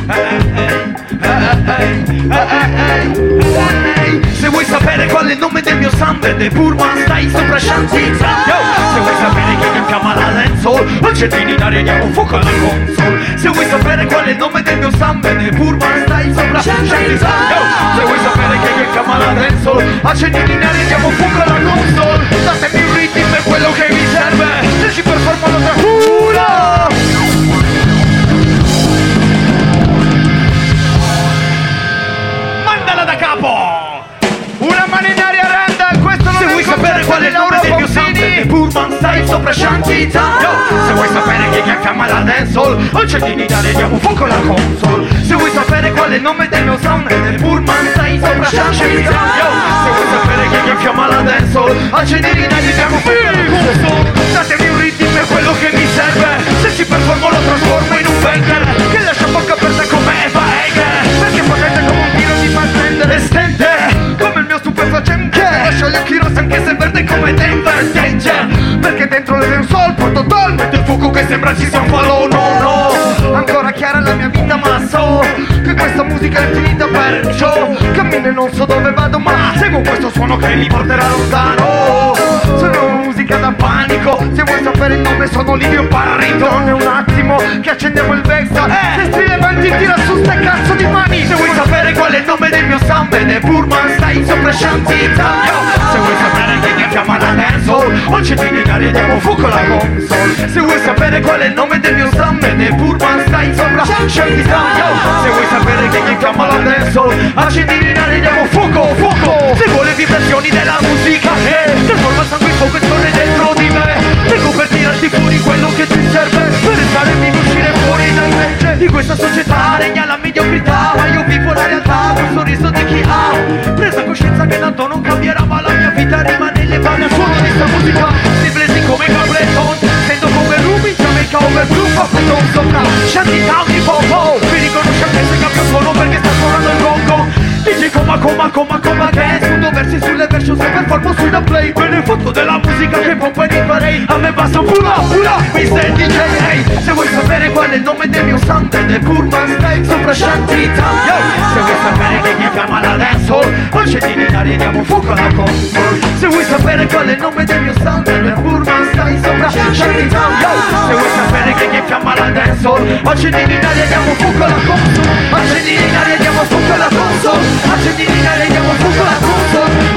Hey, hey, hey, se vuoi sapere qual è il nome del mio Sunbed e Purman stai sopra Yo! Se vuoi sapere chi mi chiama la Lensol Accendini in aria diamo fuoco alla console. Se vuoi sapere qual è il nome del mio Sunbed e Purman stai sopra Yo! Se vuoi sapere chi mi chiama la Lensol Accendini in aria diamo fuoco alla console. Datemi un ritmo è quello che mi serve. Se ci performo lo trascuro E Purman stai sopra Yo! Se vuoi sapere chi è chiama la dancehall Accendini in aria diamo fuoco alla console. Se vuoi sapere qual è il nome del mio sound e Purman stai sopra Shantytown Yo! Se vuoi sapere chi è che chiama la dancehall Accendini in aria diamo fuoco alla console. Datemi un ritmo è quello che mi serve. Se ci performo lo trasformo in un banger Che lascia bocca aperta come Eva Eger Perché potete come un tiro di maltendere Stente come il mio stupefacente. Lascio gli occhi rossi anche come Denver Danger Perché dentro le sol porto talmente fuoco che sembra ci sia un falò No, no. Ancora chiara la mia vita ma so Che questa musica è finita perciò Cammino e non so dove vado ma Seguo questo suono che mi porterà lontano. Sono musica da panico Se vuoi sapere il nome sono Livio Parritone Un attimo che accendiamo il Vexa Se stai avanti tira su ste cazzo di mani. Se vuoi sapere qual è il nome del mio Sunbed e Purman stai sopra Shantytown in aria diamo fuoco alla console. Se vuoi sapere qual è il nome del mio Sunbed e Purman stai sopra. Shantytown Yo! Se vuoi sapere chi mi chiama la dancehall in aria diamo fuoco, fuoco. Se vuoi le vibrazioni della musica eh, Trasforma sangue in fuoco e scorre dentro di Vengo per tirarti fuori quello che ti serve Per restare e uscire fuori dal legge Di questa società regna la mediocrità Ma io vivo la realtà col sorriso di chi ha. Presa coscienza che tanto non cambierà Ma la mia vita rimane elevata suono di sta musica. Si blesi come Capleton Sento come Ruby, Jamaica over blue Papillon sopra. Shantytown di Popo Mi riconoscete se cambio suono perché sta suonando il gongo. DJ coma coma coma coma che Sputo versi sulle version se performo sui da play. Me ne fotto della musica che pompa di farei. A me basta un pula pula Mister DJ hey Se vuoi sapere qual è il nome del mio sound Del Purman Style sopra Shantytown Yo Se vuoi sapere che mi chiama la dancehall Accendini in aria diamo fuoco alla console Se vuoi sapere qual è il nome del mio sound Del Purman Style sopra Shantytown Yo Se vuoi sapere che mi chiama la dancehall Accendini in aria diamo fuoco alla console Accendini in aria diamo fuoco alla console Accendini in aria diamo fuoco alla console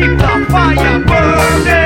keep the fire burning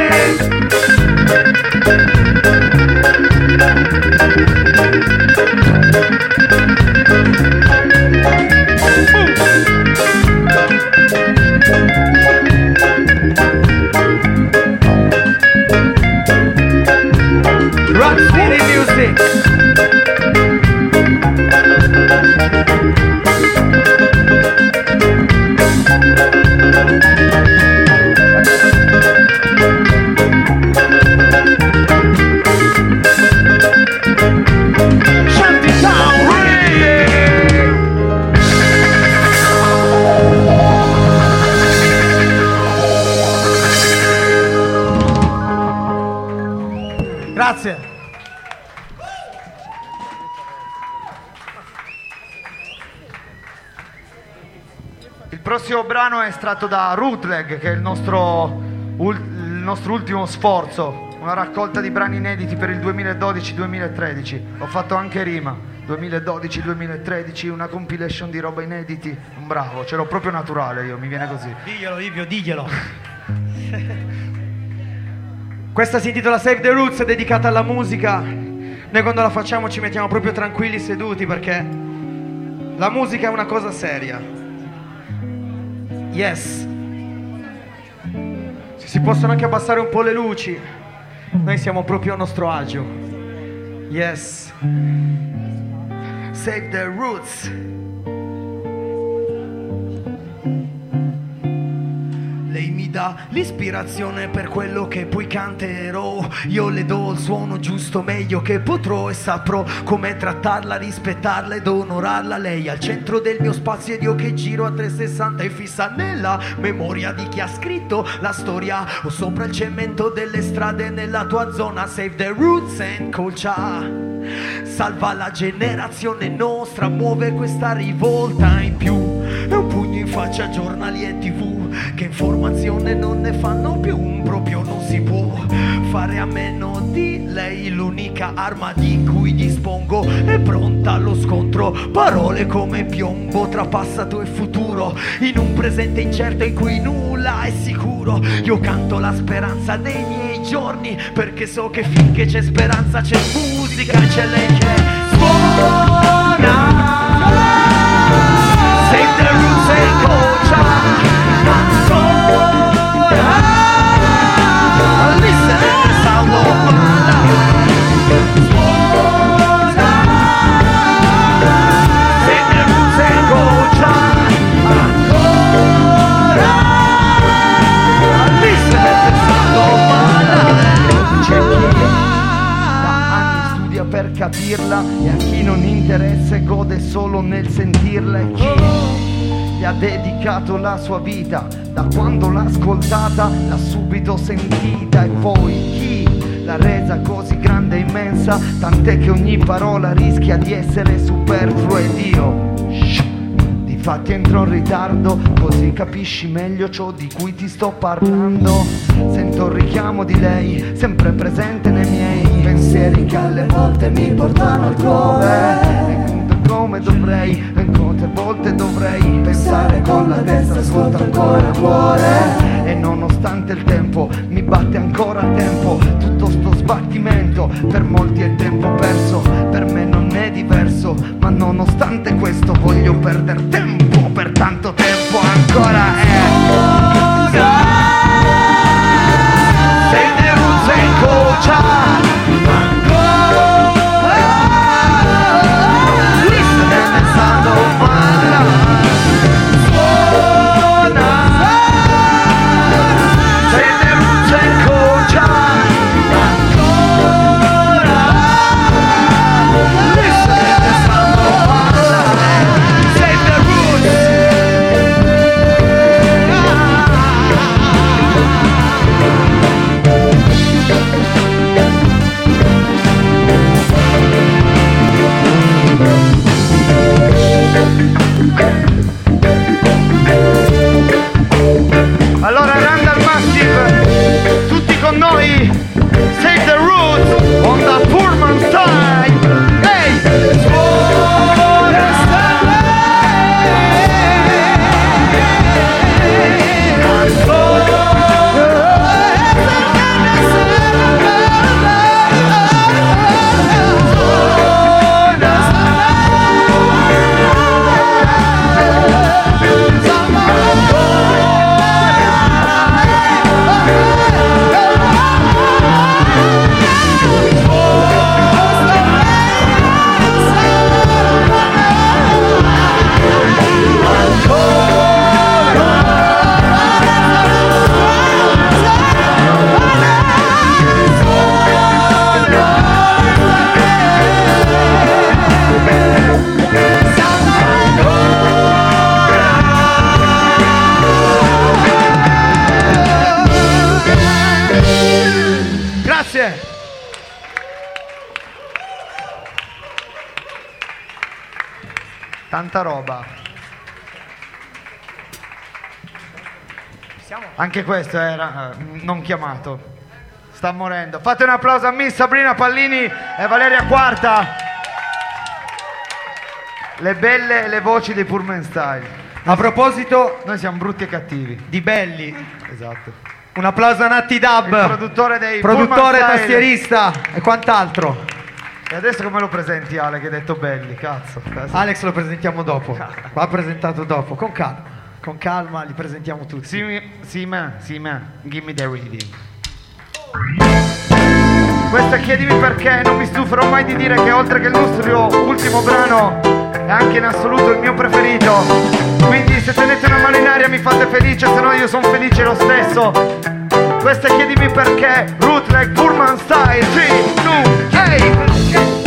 prossimo brano è estratto da Rootleg, che è il nostro, il nostro ultimo sforzo, una raccolta di brani inediti per il 2012-2013. Ho fatto anche rima, 2012-2013, una compilation di roba inediti. Un bravo, ce l'ho proprio naturale io, mi viene così. Diglielo, Livio, diglielo. Questa si intitola Save the Roots, dedicata alla musica. Noi quando la facciamo ci mettiamo proprio tranquilli seduti perché la musica è una cosa seria. Yes. Se si possono anche abbassare un po' le luci, noi siamo proprio a nostro agio. Yes. Save the Roots. Lei mi dà l'ispirazione per quello che poi canterò. Io le do il suono giusto, meglio che potrò e saprò come trattarla, rispettarla ed onorarla. Lei al centro del mio spazio ed io che giro a 360 e fissa nella memoria di chi ha scritto la storia. O sopra il cemento delle strade nella tua zona. Save the roots and culture. Salva la generazione nostra, muove questa rivolta in più. In faccia giornali e tv che informazione non ne fanno più, proprio non si può fare a meno di lei. L'unica arma di cui dispongo è pronta allo scontro. Parole come piombo tra passato e futuro, in un presente incerto in cui nulla è sicuro. Io canto la speranza dei miei giorni perché so che finché c'è speranza c'è musica, c'è lei che the roots and culture. Capirla e a chi non interessa gode solo nel sentirla e chi gli ha dedicato la sua vita da quando l'ha ascoltata l'ha subito sentita e poi chi l'ha resa così grande e immensa tant'è che ogni parola rischia di essere superflua ed io shh, Difatti entro in ritardo, così capisci meglio ciò di cui ti sto parlando. Sento il richiamo di lei, sempre presente nei miei pensieri che alle volte mi portano altrove. Come dovrei, quante volte dovrei pensare con la testa, ascolta ancora il cuore. E nonostante il tempo, mi batte ancora tempo, tutto sto sbattimento, per molti è tempo perso, per me non è diverso, ma nonostante questo voglio perdere tempo, per tanto tempo ancora è. Anche questo era eh, non chiamato. Sta morendo. Fate un applauso a Miss Sabrina Pallini e Valeria Quarta. Le belle e le voci dei Pullman Style. A proposito, noi siamo brutti e cattivi. Di belli. Esatto. Un applauso a Natti Dub, Il produttore dei produttore, Pullman Style. tastierista e quant'altro. E adesso come lo presenti Ale che hai detto belli, cazzo. Alex lo presentiamo dopo, va presentato dopo, con calma, con calma li presentiamo tutti. Sima, Sima, Sima give me the reading. Questo è chiedimi perché non mi stuferò mai di dire che oltre che il nostro ultimo brano è anche in assoluto il mio preferito. Quindi se tenete una mano in aria mi fate felice, se no io sono felice lo stesso. Questo è chiedimi perché, Rootleg, Pullman Style, 3, 2, 1.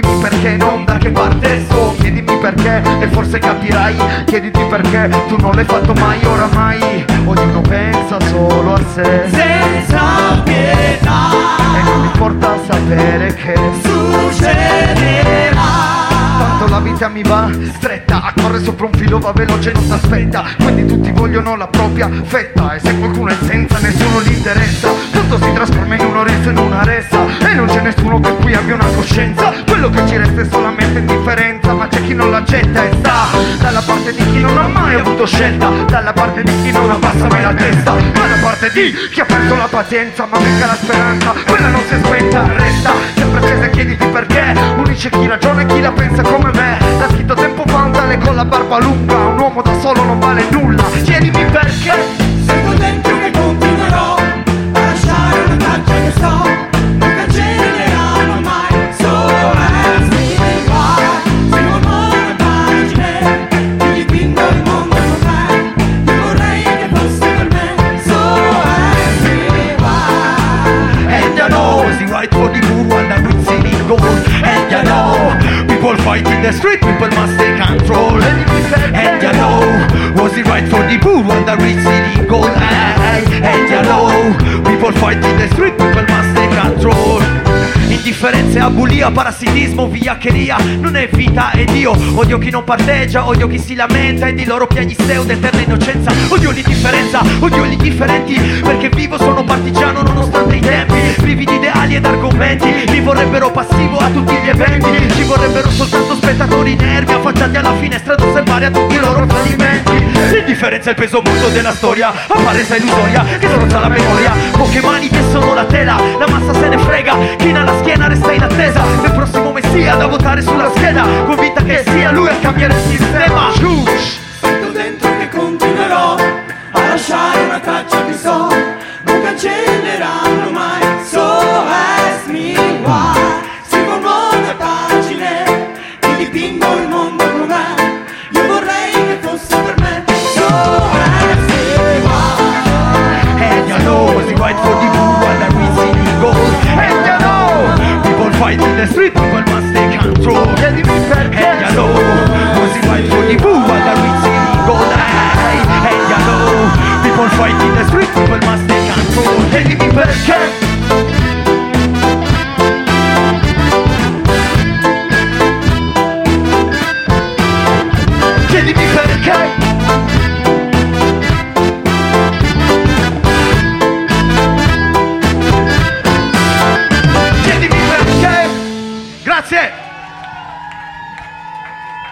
Chiedimi perché, non da che parte sto. Chiedimi perché e forse capirai. Chiediti perché tu non l'hai fatto mai Oramai. Ognuno pensa solo a sé. Senza pietà. E non importa sapere che Succederà. Tanto la vita mi va stretta Corre sopra un filo, va veloce, non s'aspetta. Quindi tutti vogliono la propria fetta E se qualcuno è senza, nessuno gli interessa. Tutto si trasforma in un orizzo, in una ressa E non c'è nessuno che qui abbia una coscienza Quello che ci resta è solamente indifferenza Ma c'è chi non l'accetta e sta Dalla parte di chi non ha mai avuto scelta Dalla parte di chi non abbassa mai la testa Dalla parte di chi ha perso la pazienza Ma mica la speranza, quella non si spenta Resta sempre accesa e chiediti perché Unisce chi ragiona e chi la pensa come me L'ha scritto tempo fa un tale con la barba lunga Un uomo da solo non vale nulla Chiedimi perché the street, people must take control. And you know, was it right for the good one that will see the goal? And you know, people fight in the street, people must take control. Indifferenza, abulia, parassitismo, vigliaccheria. Non è vita ed io Odio chi non parteggia, odio chi si lamenta. E di loro piagni steude, eterna innocenza. Odio l'indifferenza, odio gli indifferenti. Perché vivo, sono partigiano nonostante i tempi. Privi di ideali ed argomenti. Mi vorrebbero passivo a tutti gli eventi. Ci vorrebbero soltanto spettatori nervi Affacciati alla finestra ad osservare a tutti i loro fallimenti. L'indifferenza è il peso muto della storia. Apparenza illusoria che strozza la memoria. Poche mani che sono la tela La massa se ne frega. Chi nella schiena resta in attesa. Del prossimo messia da votare sulla scheda. Convinta che sia lui a cambiare il sistema. Sento dentro che continuerò a lasciare una traccia che so. Non cancelleranno the street, people must take control. And you know, was it right for the blue and the reaching goal? Aye. And you know, people fight in the street, people must take control. Chiedimi perché? Grazie!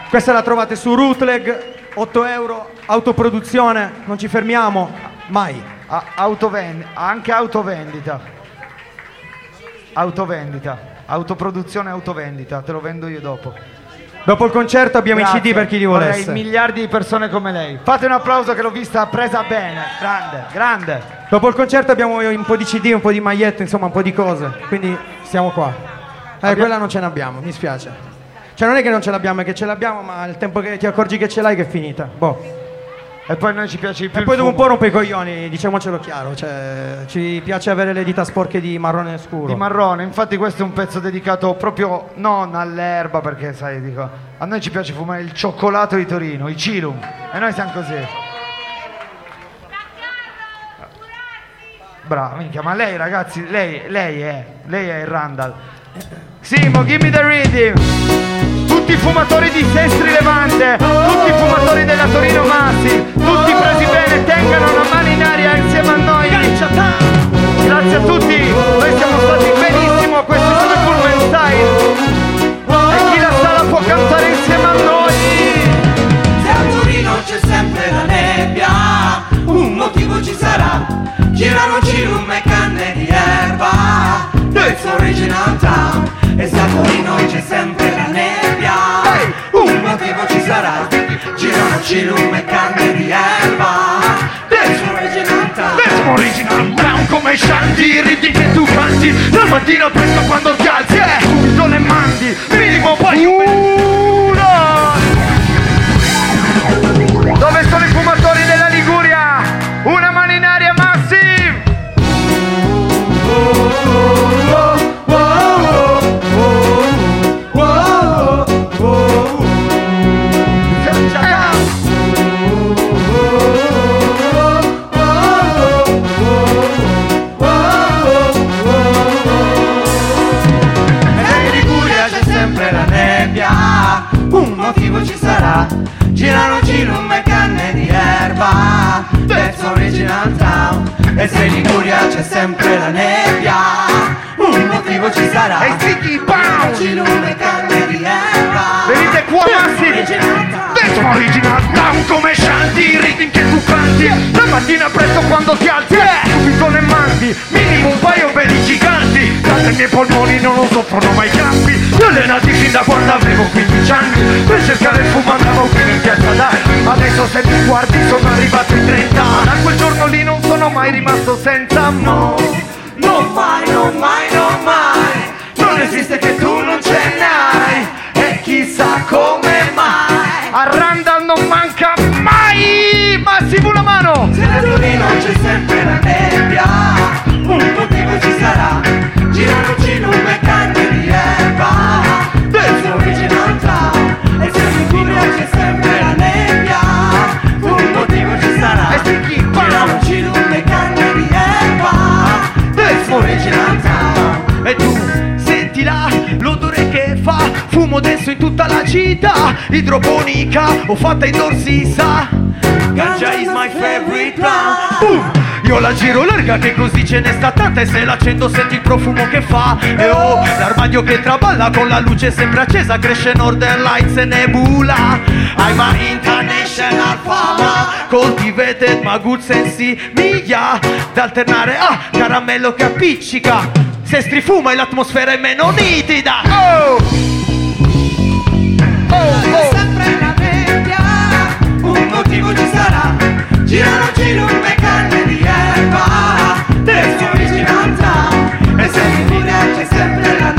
Questa la trovate su Rootleg, 8 euro, autoproduzione, non ci fermiamo mai. A- autoven- anche autovendita. Autovendita. Autoproduzione e autovendita, te lo vendo io dopo. Dopo il concerto abbiamo Grazie. i CD per chi li Vorrei volesse. miliardi di persone come lei. Fate un applauso che l'ho vista presa bene. Grande, grande. Dopo il concerto abbiamo un po' di CD, un po' di magliette, insomma un po' di cose. Quindi siamo qua. Eh, quella non ce n'abbiamo, mi spiace. Cioè non è che non ce l'abbiamo, è che ce l'abbiamo, ma il tempo che ti accorgi che ce l'hai che è finita. Boh. E poi a noi ci piace più E poi dopo un po' rompe i coglioni, diciamocelo chiaro, cioè ci piace avere le dita sporche di marrone scuro. Di marrone, infatti questo è un pezzo dedicato proprio non all'erba perché sai, dico, a noi ci piace fumare il cioccolato di Torino, i Cilum, e noi siamo così. Brava, minchia, ma lei ragazzi, lei, lei è, lei è il Randall. Simo, give me the rhythm. Tutti i fumatori di Sestri Levante, tutti i fumatori della Torino Massi, tutti presi bene, tengano una mano in aria insieme a noi. Grazie a tutti, noi siamo stati benissimo, questi sono i Pullman Style. E chi la sala può cantare insieme a noi. Se a Torino c'è sempre la nebbia, un motivo ci sarà. Girano cirum e canne di erba, it's original town. E se a Torino c'è sempre la nebbia, un motivo ci sarà. Girano cirum e canne di erba, it's original town. Siamo original town come shanti I riti che tu canti Dal mattino presto quando ti alzi Eh, subito le mandi Minimo poi Uno! Girano cirum e canne di erba, that's original town. E se in Liguria c'è sempre la nebbia, un motivo ci sarà. E sticky pound! cirum e canne di erba. Venite qua, town. Siamo original town come shanti I riti che tu canti La mattina presto quando ti alzi, eh, subito le mandi, minimo un paio belli giganti. Tanto i miei polmoni non lo soffrono mai campi. Li ho allenati fin da quando avevo 15 anni. Per cercare il fumo andavo qui in piazza dai Adesso se mi guardi sono arrivato in 30 Da quel giorno lì non sono mai rimasto senza mo. Non mai, non mai, non mai. Non esiste che tu non ce n'hai. E chissà Massimo una mano. Se a Torino c'è sempre la nebbia. Un motivo ci sarà tutta la città Idroponica o fatta indoor si sa Ganja is my favorite plant. Boom! Io la giro larga che così ce ne sta tanta E se l'accendo senti il profumo che fa. E oh, l'armadio che traballa con la luce sempre accesa Cresce Northern Lights e Nebula. I'm a international fama Cultivated ma good sensi miglia Da alternare a caramello che appiccica. Se strifuma e l'atmosfera è meno nitida. Oh Sempre la nebbia, un motivo ci sarà. Girano cirum e canne di erba, that's original town. E se Liguria c'è sempre la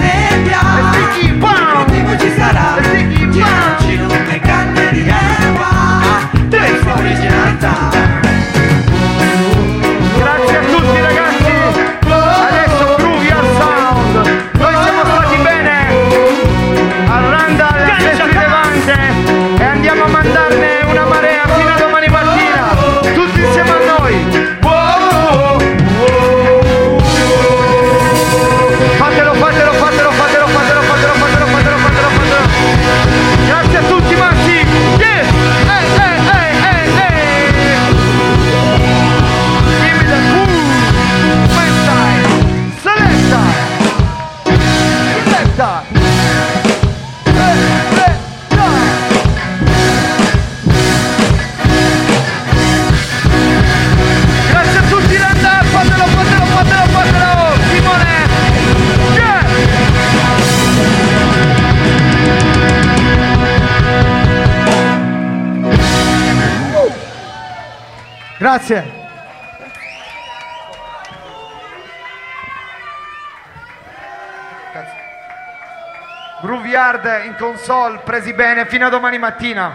Hard in console, presi bene fino a domani mattina.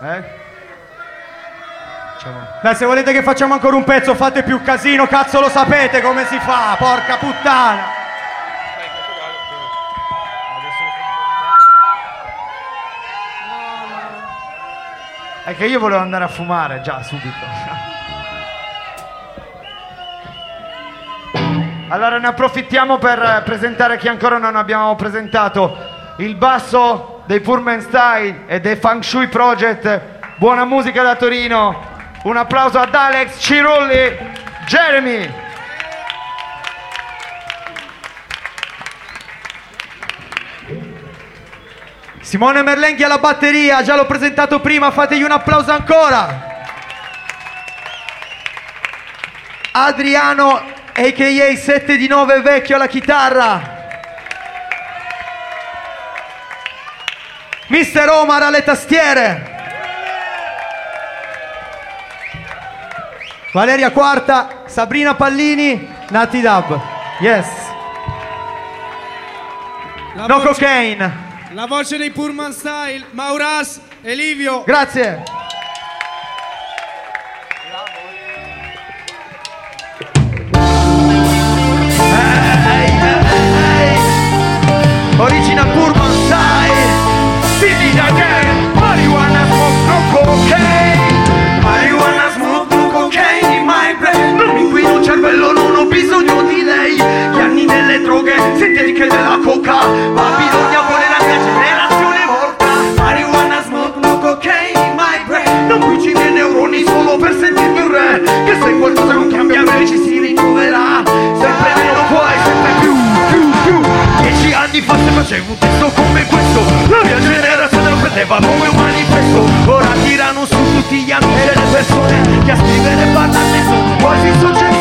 Eh? Dai, se volete che facciamo ancora un pezzo, fate più casino, cazzo lo sapete come si fa, porca puttana. È che io volevo andare a fumare già subito. Allora ne approfittiamo per presentare chi ancora non abbiamo presentato. Il basso dei Pullman Style e dei Feng Shui Project. Buona musica da Torino. Un applauso ad Alex Cirulli, Jeremy. Simone Merlenghi alla batteria, già l'ho presentato prima, fategli un applauso ancora. Adriano, a.k.a. 7 di 9 vecchio alla chitarra. Mister Omar alle tastiere. Valeria Quarta, Sabrina Pallini, Nati Dub. Yes. La No voce- cocaine. La voce dei Pullman Style, Mauras e Livio. Grazie. Bisogno di lei. Gli anni delle droghe sintetiche della coca. Babilonia vuole la mia generazione morta. Marijuana smoke no cocaine in my brain Non bruci i miei neuroni solo per sentirmi un re. Che se qualcosa non cambia bene ci si ritroverà. Sempre meno e sempre più, più, più. Dieci anni fa se facevo un testo come questo La mia generazione lo prendeva come un manifesto. Ora tirano su tutti gli amici e le persone Che a scrivere parlarne sono quasi la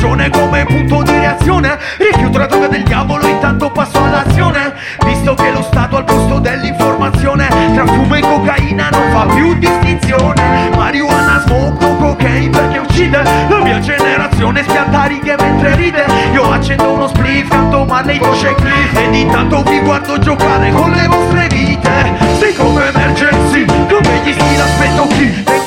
ragione come punto di reazione. Rifiuto la droga del diavolo intanto passo all'azione. Visto che lo Stato al posto dell'informazione Tra fumo e cocaina non fa più distinzione. Marijuana, smoke, cocaine perché uccide La mia generazione. Spianta righe mentre ride Io accendo uno spliff, canto Marley, voce Cliff Ed intanto vi guardo giocare con le vostre vite. Sei come emergency, come gli stili aspetto chi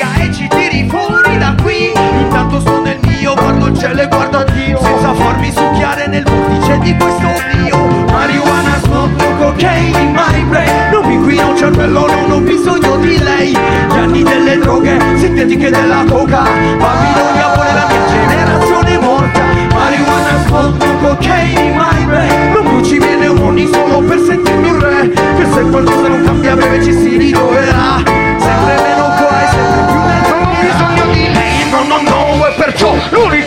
cielo e guardo a Dio. Senza farmi succhiare nel vortice di questo odio Marijuana, smoke, cocaine in my brain. Non mi inquino il cervello, non ho bisogno di lei. Gli anni delle droghe, sintetiche della coca. Babilonia vuole la mia generazione morta. Marijuana, smoke, cocaine in my brain. Non bruci i neuroni solo per sentirmi un re. Che se qualcosa non cambia breve ci si ritroverà. Sempre meno qua e sempre più non ho bisogno di lei No, no, no, e perciò l'unico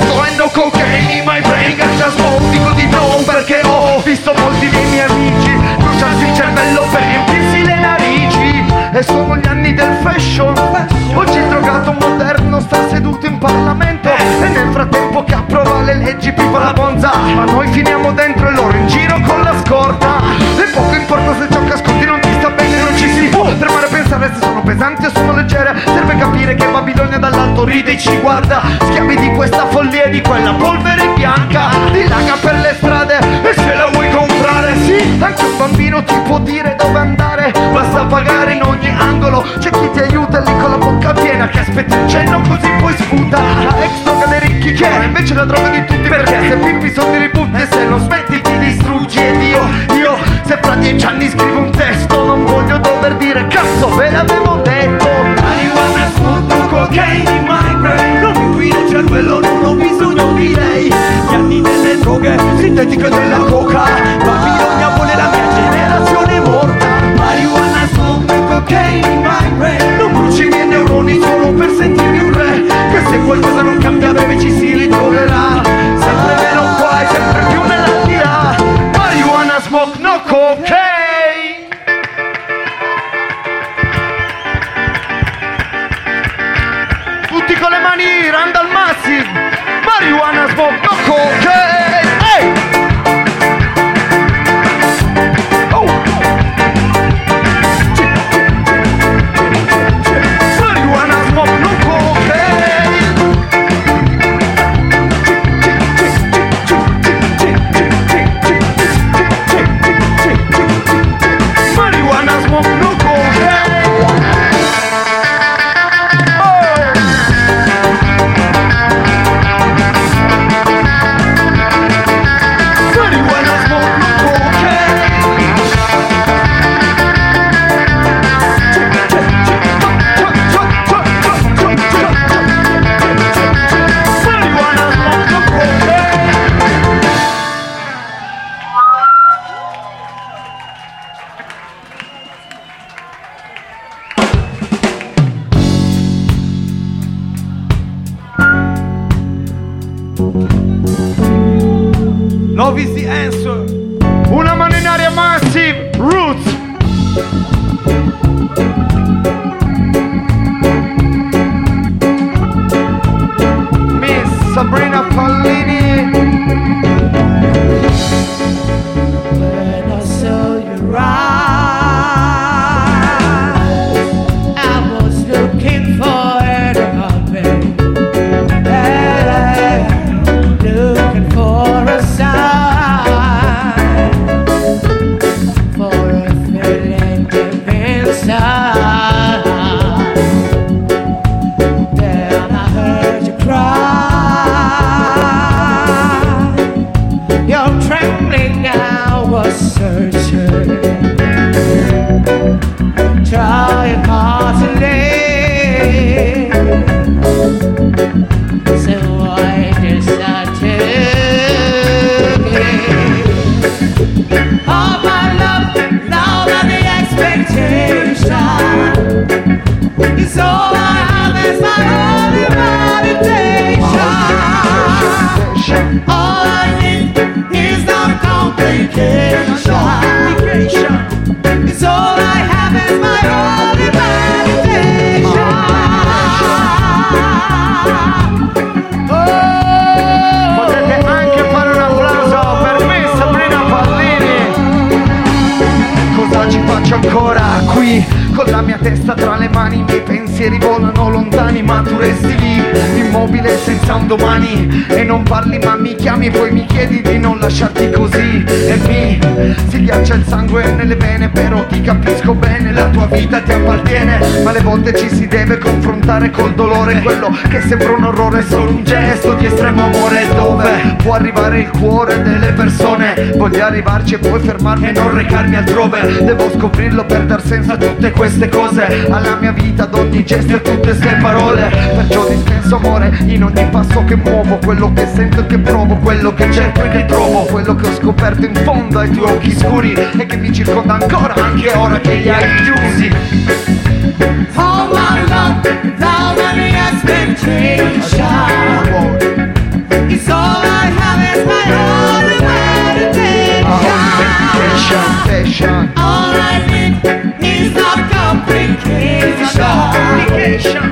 sto è no cocaine in my brain Ganja smoke, di no perché ho visto molti dei miei amici. Bruciarsi il cervello per riempirsi le narici. E sono gli anni del fashion. Oggi il drogato moderno sta seduto in Parlamento. E nel frattempo che approva le leggi pipa la bonza Ma noi finiamo dentro e loro in giro con la scorta. E poco importa se ciò che ascolti non ti se sono pesanti o sono leggere. Serve capire che Babilonia dall'alto ride e ci guarda. Schiavi di questa follia e di quella polvere bianca. Dilaga per le strade e se la vuoi anche un bambino ti può dire dove andare Basta pagare in ogni angolo. C'è chi ti aiuta lì con la bocca piena Che aspetta il cenno così poi sputa. La ex droga dei ricchi che è invece la droga di tutti Perché se pippi soldi li butti e se non smetti ti distruggi. Ed io, io se fra dieci anni scrivo un testo Non voglio dover dire cazzo ve l'avevo detto Marijuana, smoke, cocaine in my brain? Non mi inquino il immobile senza un domani. E non parli ma mi chiami e poi mi chiedi di non lasciarti così. E mi si ghiaccia il sangue nelle vene Però ti capisco bene, la tua vita ti appartiene. Ma alle volte ci si deve confrontare col dolore Quello che sembra un orrore è solo un gesto di estremo amore. Dove può arrivare il cuore delle persone? Voglio arrivarci e poi fermarmi e non recarmi altrove. Devo scoprirlo per dar senso a tutte queste cose. Alla mia vita, ad ogni gesto e a tutte ste parole. Perciò dispenso amore in ogni passo che muovo Quello che sento e che provo, quello che cerco e che trovo Quello che ho scoperto in fondo ai tuoi occhi scuri E che mi circonda ancora anche ora che li hai chiusi All my love, and the expectation. It's all I have is my meditation. Passion, All I need is no complication.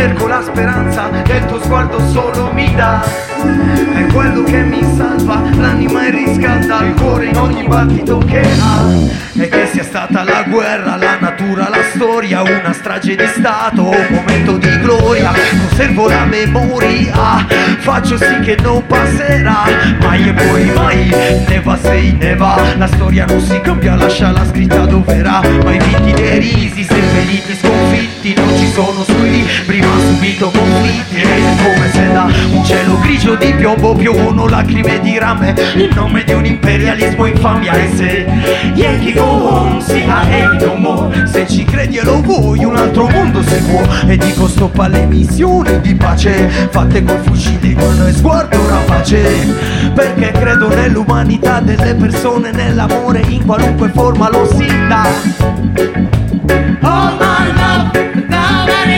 Cerco la speranza che il tuo sguardo solo mi dà. È quello che mi salva, l'anima e riscalda il cuore in ogni battito che ha. E che sia stata la guerra, la natura, la storia, una strage di stato, un momento di gloria. Conservo la memoria, faccio sì che non passerà mai e poi mai. Neva sei neva, la storia non si cambia, lasciala scritta dove era. Mai vinti derisi, seppelliti, sconfitti, non ci sono sui libri, ma subito conflitti. Ed come se da un cielo grigio di piombo piovono lacrime di rame in nome di un imperialismo infamia. E se Yankee go home, si ha no more. Se ci credi e lo vuoi, un altro mondo si può. E dico stop alle missioni di pace, fatte col fucile, con e sguardo rapace. Perché credo nell'umanità delle persone, nell'amore in qualunque forma lo si dà. All Love is.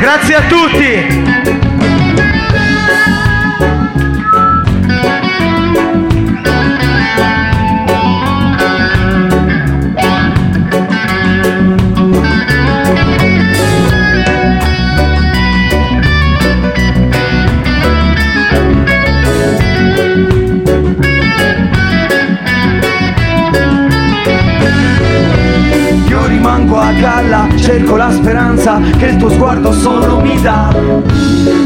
Grazie a tutti. Rimango a galla, cerco la speranza che il tuo sguardo solo mi dà.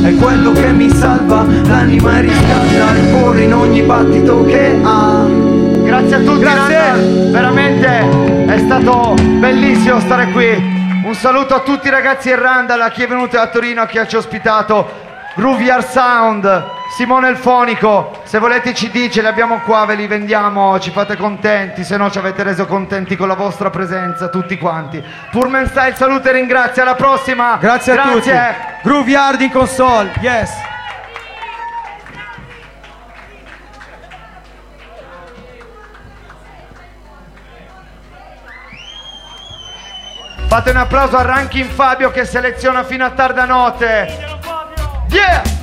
È quello che mi salva, l'anima riscalda il cuore in ogni battito che ha. Grazie a tutti, Grazie. Randall. veramente è stato bellissimo stare qui. Un saluto a tutti i ragazzi e Randall, a chi è venuto da Torino, a chi ci ha ospitato. Groovy Sound, Simone il Fonico, se volete i CD ce li abbiamo qua, ve li vendiamo, ci fate contenti, se no ci avete reso contenti con la vostra presenza, tutti quanti. Purman Style saluta e ringrazia, alla prossima! Grazie a tutti. Grazie. Groove Hard in console, yes. Fate un applauso a Rankin Fabio che seleziona fino a tarda notte. Yeah!